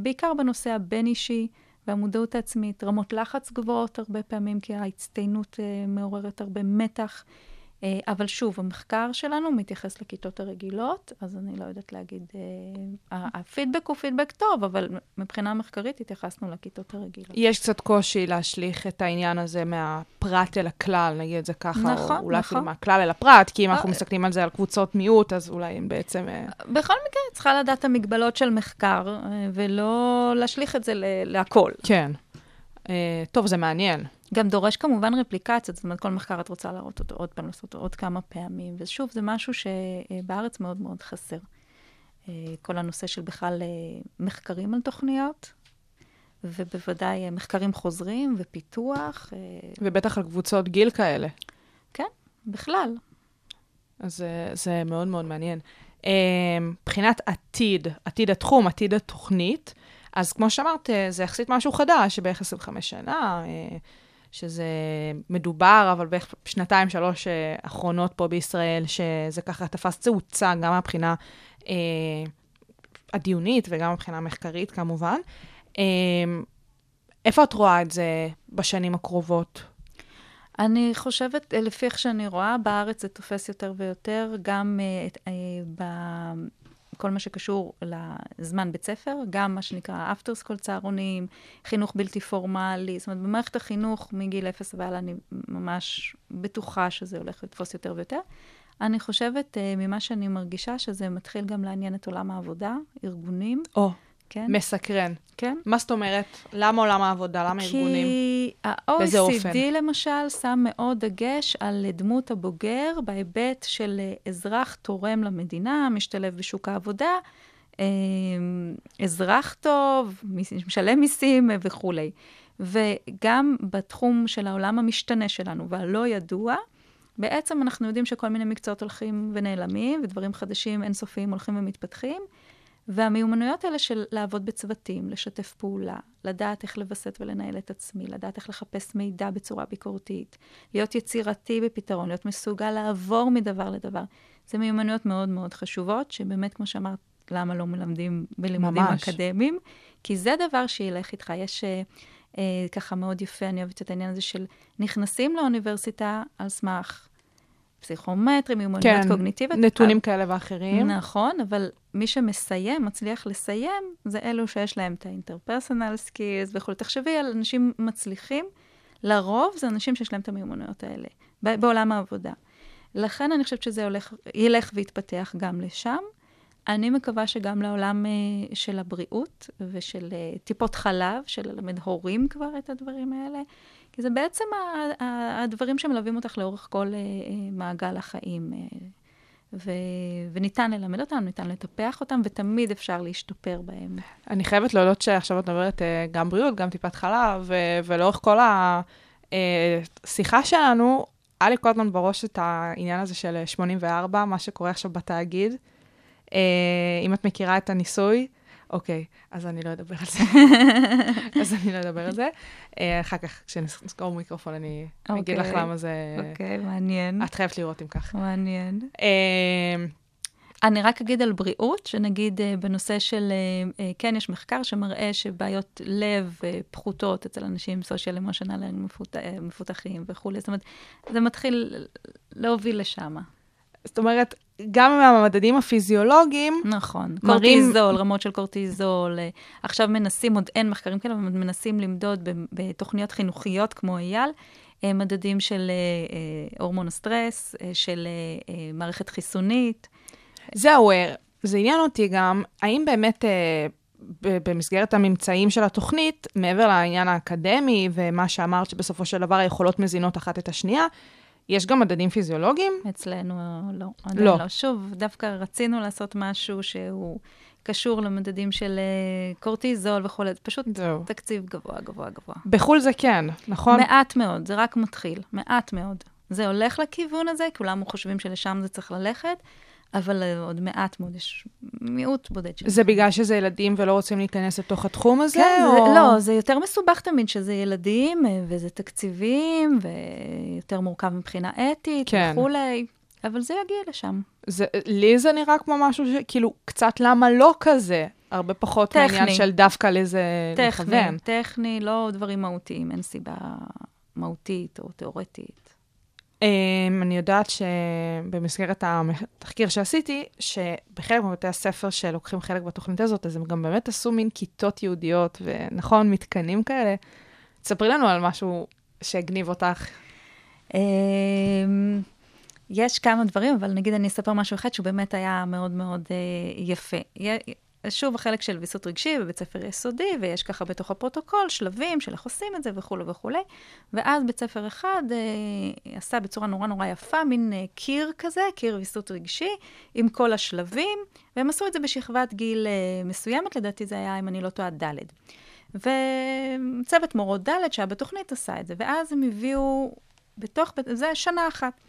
בעיקר בנושא הבין-אישי והמודעות העצמית, רמות לחץ גבוהות הרבה פעמים, כי ההצטיינות מעוררת הרבה מתח. אה, אבל שוב, המחקר שלנו מתייחס לכיתות הרגילות, אז אני לא יודעת להגיד, אה, הפידבק הוא פידבק טוב, אבל מבחינה מחקרית התייחסנו לכיתות הרגילות. יש קצת קושי להשליך את העניין הזה מהפרט אל הכלל, נגיד את זה ככה, נכון, או אולי נכון. אפילו מהכלל אל הפרט, כי אם אנחנו אה, מסתכלים על זה על קבוצות מיעוט, אז אולי הם בעצם... בכל מקרה, צריכה לדעת המגבלות של מחקר, ולא להשליך את זה ל- להכל. כן. טוב, זה מעניין. גם דורש כמובן רפליקציות, זאת אומרת, כל מחקר את רוצה להראות אותו עוד פעם, לעשות אותו עוד כמה פעמים, ושוב, זה משהו שבארץ מאוד מאוד חסר. אה, כל הנושא של בכלל אה, מחקרים על תוכניות, ובוודאי אה, מחקרים חוזרים ופיתוח, ובטח על קבוצות גיל כאלה. כן, בכלל. אז זה, זה מאוד מאוד מעניין. מבחינת עתיד, עתיד התחום, עתיד התוכנית, אז כמו שאמרת, זה יחסית משהו חדש, בערך 25 שנה, שזה מדובר, אבל בערך שנתיים, שלוש אה, אחרונות פה בישראל, שזה ככה תפס תאוצה, גם מהבחינה אה, הדיונית וגם מבחינה המחקרית, כמובן. אה, איפה את רואה את זה בשנים הקרובות? אני חושבת, אה, לפי איך שאני רואה, בארץ זה תופס יותר ויותר, גם אה, אה, בכל מה שקשור לזמן בית ספר, גם מה שנקרא after school צהרונים, חינוך בלתי פורמלי, זאת אומרת, במערכת החינוך מגיל אפס והלאה, אני ממש בטוחה שזה הולך לתפוס יותר ויותר. אני חושבת, אה, ממה שאני מרגישה, שזה מתחיל גם לעניין את עולם העבודה, ארגונים, או, כן? מסקרן. כן. מה זאת אומרת? למה עולם העבודה? למה ארגונים? כי באיזה אופן? ה-OECD למשל שם מאוד דגש על דמות הבוגר בהיבט של אה, אזרח תורם למדינה, משתלב בשוק העבודה, אה, אזרח טוב, משלם מיסים אה, וכולי. וגם בתחום של העולם המשתנה שלנו והלא ידוע, בעצם אנחנו יודעים שכל מיני מקצועות הולכים ונעלמים, ודברים חדשים אינסופיים הולכים ומתפתחים, והמיומנויות האלה של לעבוד בצוותים, לשתף פעולה, לדעת איך לווסת ולנהל את עצמי, לדעת איך לחפש מידע בצורה ביקורתית, להיות יצירתי בפתרון, להיות מסוגל לעבור מדבר לדבר. זה מיומנויות מאוד מאוד חשובות, שבאמת, כמו שאמרת, למה לא מלמדים בלימודים ממש. אקדמיים? כי זה דבר שילך איתך. יש אה, אה, ככה מאוד יפה, אני אוהבת את העניין הזה של נכנסים לאוניברסיטה על סמך פסיכומטרי, מיומנויות כן, קוגניטיביות. נתונים כאלה ואחרים. נכון, אבל מי שמסיים, מצליח לסיים, זה אלו שיש להם את ה-interpersonal skills וכו'. תחשבי על אנשים מצליחים, לרוב זה אנשים שיש להם את המיומנויות האלה, בעולם העבודה. לכן אני חושבת שזה הולך, ילך ויתפתח גם לשם. אני מקווה שגם לעולם אה, של הבריאות ושל אה, טיפות חלב, של ללמד הורים כבר את הדברים האלה, כי זה בעצם הדברים שמלווים אותך לאורך כל אה, מעגל החיים. ו- וניתן ללמד אותם, ניתן לטפח אותם, ותמיד אפשר להשתפר בהם. אני חייבת להודות שעכשיו את מדברת גם בריאות, גם טיפת חלב, ו- ולאורך כל השיחה שלנו, היה לי כל הזמן בראש את העניין הזה של 84, מה שקורה עכשיו בתאגיד. אה, אם את מכירה את הניסוי, אוקיי, אז אני לא אדבר על זה. אז אני לא אדבר על זה. אה, אחר כך, כשנסגור מיקרופון, אני אגיד לך אוקיי. למה זה... אוקיי, מעניין. את חייבת לראות אם כך. מעניין. אה, אני רק אגיד על בריאות, שנגיד בנושא של, כן, יש מחקר שמראה שבעיות לב פחותות אצל אנשים סושיאל אמושיונל מפותחים וכולי, זאת אומרת, זה מתחיל להוביל לשם. זאת אומרת, גם מהמדדים הפיזיולוגיים, נכון. מראים- קורטיזול, רמות של קורטיזול. אה, עכשיו מנסים, עוד אין מחקרים כאלה, אבל מנסים למדוד בתוכניות חינוכיות כמו אייל, אה, מדדים של אה, הורמון הסטרס, של מערכת חיסונית. זהו, זה עניין אותי גם, האם באמת במסגרת הממצאים של התוכנית, מעבר לעניין האקדמי ומה שאמרת שבסופו של דבר היכולות מזינות אחת את השנייה, יש גם מדדים פיזיולוגיים? אצלנו לא, עדיין לא. לא. שוב, דווקא רצינו לעשות משהו שהוא קשור למדדים של אה, קורטיזול וכולי, זה פשוט זהו. תקציב גבוה, גבוה, גבוה. בחו"ל זה כן, נכון? מעט מאוד, זה רק מתחיל, מעט מאוד. זה הולך לכיוון הזה, כולם חושבים שלשם זה צריך ללכת, אבל אה, עוד מעט מאוד, יש מיעוט בודד של... זה בגלל שזה ילדים ולא רוצים להיכנס לתוך התחום הזה? כן, או... זה, לא, זה יותר מסובך תמיד שזה ילדים, אה, וזה תקציבים, ויותר מורכב מבחינה אתית כן. וכולי, אבל זה יגיע לשם. זה, לי זה נראה כמו משהו שכאילו, קצת למה לא כזה? הרבה פחות טכני. מהעניין של דווקא לזה טכני, לכוון. טכני, לא דברים מהותיים, אין סיבה מהותית או תיאורטית. Um, אני יודעת שבמסגרת התחקיר שעשיתי, שבחלק מבתי הספר שלוקחים חלק בתוכנית הזאת, אז הם גם באמת עשו מין כיתות יהודיות, ונכון, מתקנים כאלה. תספרי לנו על משהו שהגניב אותך. אמ, יש כמה דברים, אבל נגיד אני אספר משהו אחד שהוא באמת היה מאוד מאוד אה, יפה. י- שוב, החלק של ויסות רגשי בבית ספר יסודי, ויש ככה בתוך הפרוטוקול שלבים של איך עושים את זה וכולי וכולי. ואז בית ספר אחד אה, עשה בצורה נורא נורא יפה, מין אה, קיר כזה, קיר ויסות רגשי, עם כל השלבים, והם עשו את זה בשכבת גיל אה, מסוימת, לדעתי זה היה, אם אני לא טועה, ד'. וצוות מורות ד' שהיה בתוכנית עשה את זה, ואז הם הביאו, בתוך, זה שנה אחת.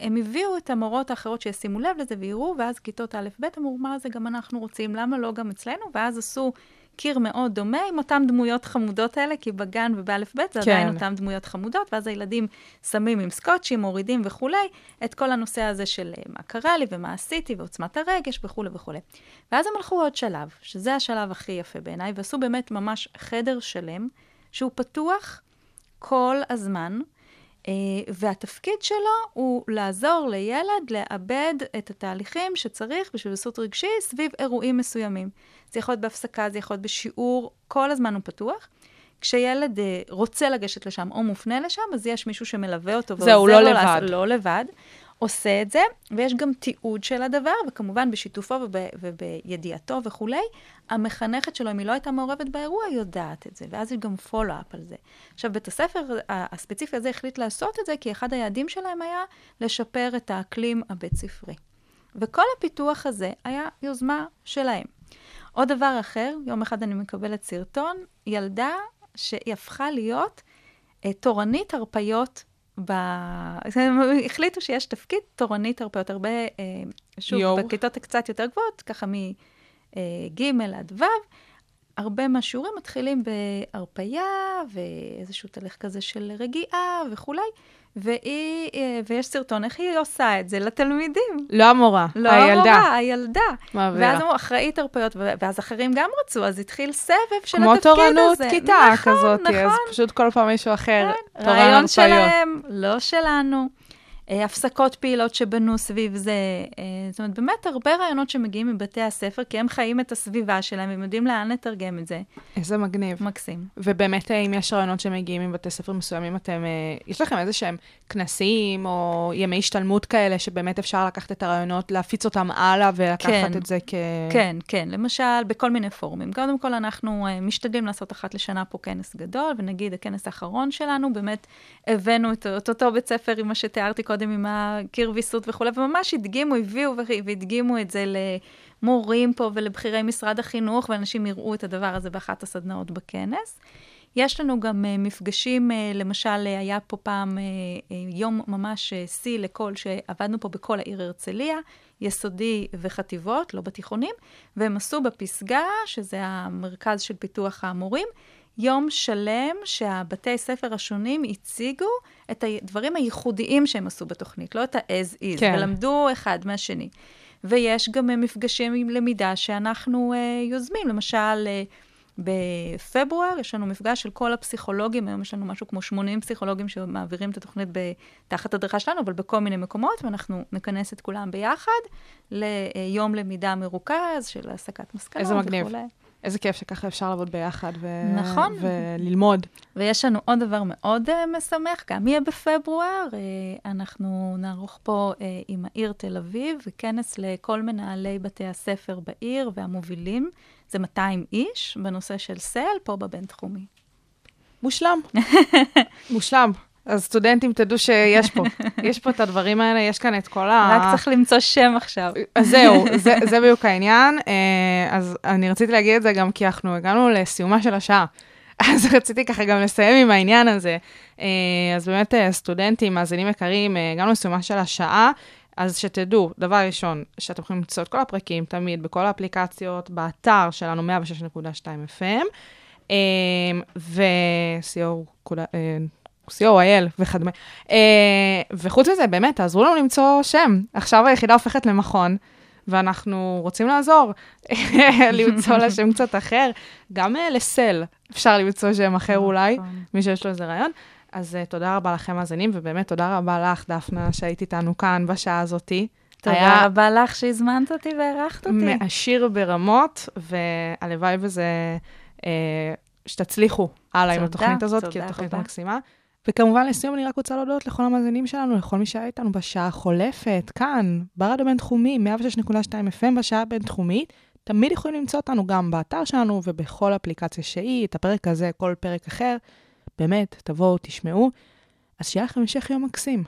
הם הביאו את המורות האחרות שישימו לב לזה ויראו, ואז כיתות א'-ב' אמרו, מה זה גם אנחנו רוצים, למה לא גם אצלנו? ואז עשו קיר מאוד דומה עם אותן דמויות חמודות האלה, כי בגן ובאלף-ב' זה כן. עדיין אותן דמויות חמודות, ואז הילדים שמים עם סקוטשים, מורידים וכולי, את כל הנושא הזה של אה, מה קרה לי ומה עשיתי ועוצמת הרגש וכולי וכולי. ואז הם הלכו עוד שלב, שזה השלב הכי יפה בעיניי, ועשו באמת ממש חדר שלם, שהוא פתוח כל הזמן. אה, והתפקיד שלו הוא לעזור לילד לאבד את התהליכים שצריך בשביל ויסות רגשי סביב אירועים מסוימים. זה יכול להיות בהפסקה, זה יכול להיות בשיעור, כל הזמן הוא פתוח. כשילד אה, רוצה לגשת לשם או מופנה לשם, אז יש מישהו שמלווה אותו זהו, ועוזר לא לו לבד. לעשות- לא לבד. עושה את זה, ויש גם תיעוד של הדבר, וכמובן בשיתופו וב, ובידיעתו וכולי, המחנכת שלו, אם היא לא הייתה מעורבת באירוע, יודעת את זה, ואז יש גם פולו-אפ על זה. עכשיו, בית הספר הספציפי הזה החליט לעשות את זה, כי אחד היעדים שלהם היה לשפר את האקלים הבית-ספרי. וכל הפיתוח הזה היה יוזמה שלהם. עוד דבר אחר, יום אחד אני מקבלת סרטון, ילדה שהיא הפכה להיות אה, תורנית הרפיות ב... הם החליטו שיש תפקיד תורנית הרפיות, הרבה, אה, שוב, יואו. בכיתות הקצת יותר גבוהות, ככה מג' עד ו', הרבה מהשיעורים מתחילים בהרפייה ואיזשהו תהליך כזה של רגיעה וכולי, והיא, אה, ויש סרטון איך היא עושה את זה לתלמידים. לא המורה, לא הילדה. המורה, הילדה. מעבירה. ואז אמרו, אחראית הרפיות, ו- ואז אחרים גם רצו, אז התחיל סבב של כמו התפקיד הזה. תורנות כיתה נכון, כזאת, נכון, אז פשוט כל פעם מישהו אחר, כן, תורן רעיון הרפאיות. שלהם, לא שלנו. אה, הפסקות פעילות שבנו סביב זה. אה, זאת אומרת, באמת הרבה רעיונות שמגיעים מבתי הספר, כי הם חיים את הסביבה שלהם, הם יודעים לאן לתרגם את זה. איזה מגניב. מקסים. ובאמת, אה, אם יש רעיונות שמגיעים מבתי ספר מסוימים, אתם, יש לכם איזה שהם כנסים או ימי השתלמות כאלה, שבאמת אפשר לקחת את הרעיונות, להפיץ אותם הלאה ולקחת כן. את זה כ... כן, כן, למשל, בכל מיני פורומים. קודם כל, אנחנו משתדלים לעשות אחת לשנה פה כנס גדול, ונגיד, הכנס האחרון שלנו, באמת הבאנו את, את אותו בית ספר עם מה שתיארתי קודם, עם הקיר ויסות וכולי, וממש הדגימו, הביאו והדגימו את זה למורים פה ולבכירי משרד החינוך, ואנשים יראו את הדבר הזה באחת הסדנאות בכנס. יש לנו גם uh, מפגשים, uh, למשל, uh, היה פה פעם יום ממש שיא לכל, שעבדנו פה בכל העיר הרצליה, יסודי וחטיבות, לא בתיכונים, והם עשו בפסגה, שזה המרכז של פיתוח המורים, יום שלם שהבתי ספר השונים הציגו את הדברים הייחודיים שהם עשו בתוכנית, לא את ה-as is, כן. ולמדו אחד מהשני. ויש גם מפגשים עם למידה שאנחנו uh, יוזמים, למשל, uh, בפברואר יש לנו מפגש של כל הפסיכולוגים, היום יש לנו משהו כמו 80 פסיכולוגים שמעבירים את התוכנית ב- תחת הדרכה שלנו, אבל בכל מיני מקומות, ואנחנו נכנס את כולם ביחד ליום למידה מרוכז של הסקת מסקנות איזה מגניב. וכולי. איזה כיף שככה אפשר לעבוד ביחד ו... נכון. וללמוד. ויש לנו עוד דבר מאוד uh, משמח, גם יהיה בפברואר, uh, אנחנו נערוך פה uh, עם העיר תל אביב, וכנס לכל מנהלי בתי הספר בעיר והמובילים. זה 200 איש בנושא של סל, פה בבינתחומי. מושלם. מושלם. אז סטודנטים, תדעו שיש פה, יש פה את הדברים האלה, יש כאן את כל ה... רק צריך למצוא שם עכשיו. אז זהו, זה, זה בדיוק העניין. אה, אז אני רציתי להגיד את זה גם כי אנחנו הגענו לסיומה של השעה. אז רציתי ככה גם לסיים עם העניין הזה. אה, אז באמת, אה, סטודנטים, מאזינים יקרים, הגענו לסיומה של השעה. אז שתדעו, דבר ראשון, שאתם יכולים למצוא את כל הפרקים תמיד בכל האפליקציות, באתר שלנו 106.2 FM, אה, co.il וכדומה. אה, וחוץ מזה, באמת, תעזרו לנו למצוא שם. עכשיו היחידה הופכת למכון, ואנחנו רוצים לעזור למצוא לה שם קצת אחר. גם אה, לסל אפשר למצוא שם אחר אולי, נכון. מי שיש לו איזה רעיון. אז uh, תודה רבה לכם, מאזינים, ובאמת תודה רבה לך, דפנה, שהיית איתנו כאן בשעה הזאתי. תודה היה רבה לך שהזמנת אותי והערכת אותי. מעשיר ברמות, והלוואי וזה, אה, שתצליחו הלאה עם התוכנית הזאת, כי תודה התוכנית רבה. מקסימה. וכמובן, לסיום אני רק רוצה להודות לכל המאזינים שלנו, לכל מי שהיה איתנו בשעה החולפת, כאן, ברדיו בינתחומי, 106.2 FM בשעה הבינתחומית. תמיד יכולים למצוא אותנו גם באתר שלנו ובכל אפליקציה שהיא, את הפרק הזה, כל פרק אחר. באמת, תבואו, תשמעו. אז שיהיה לכם המשך יום מקסים.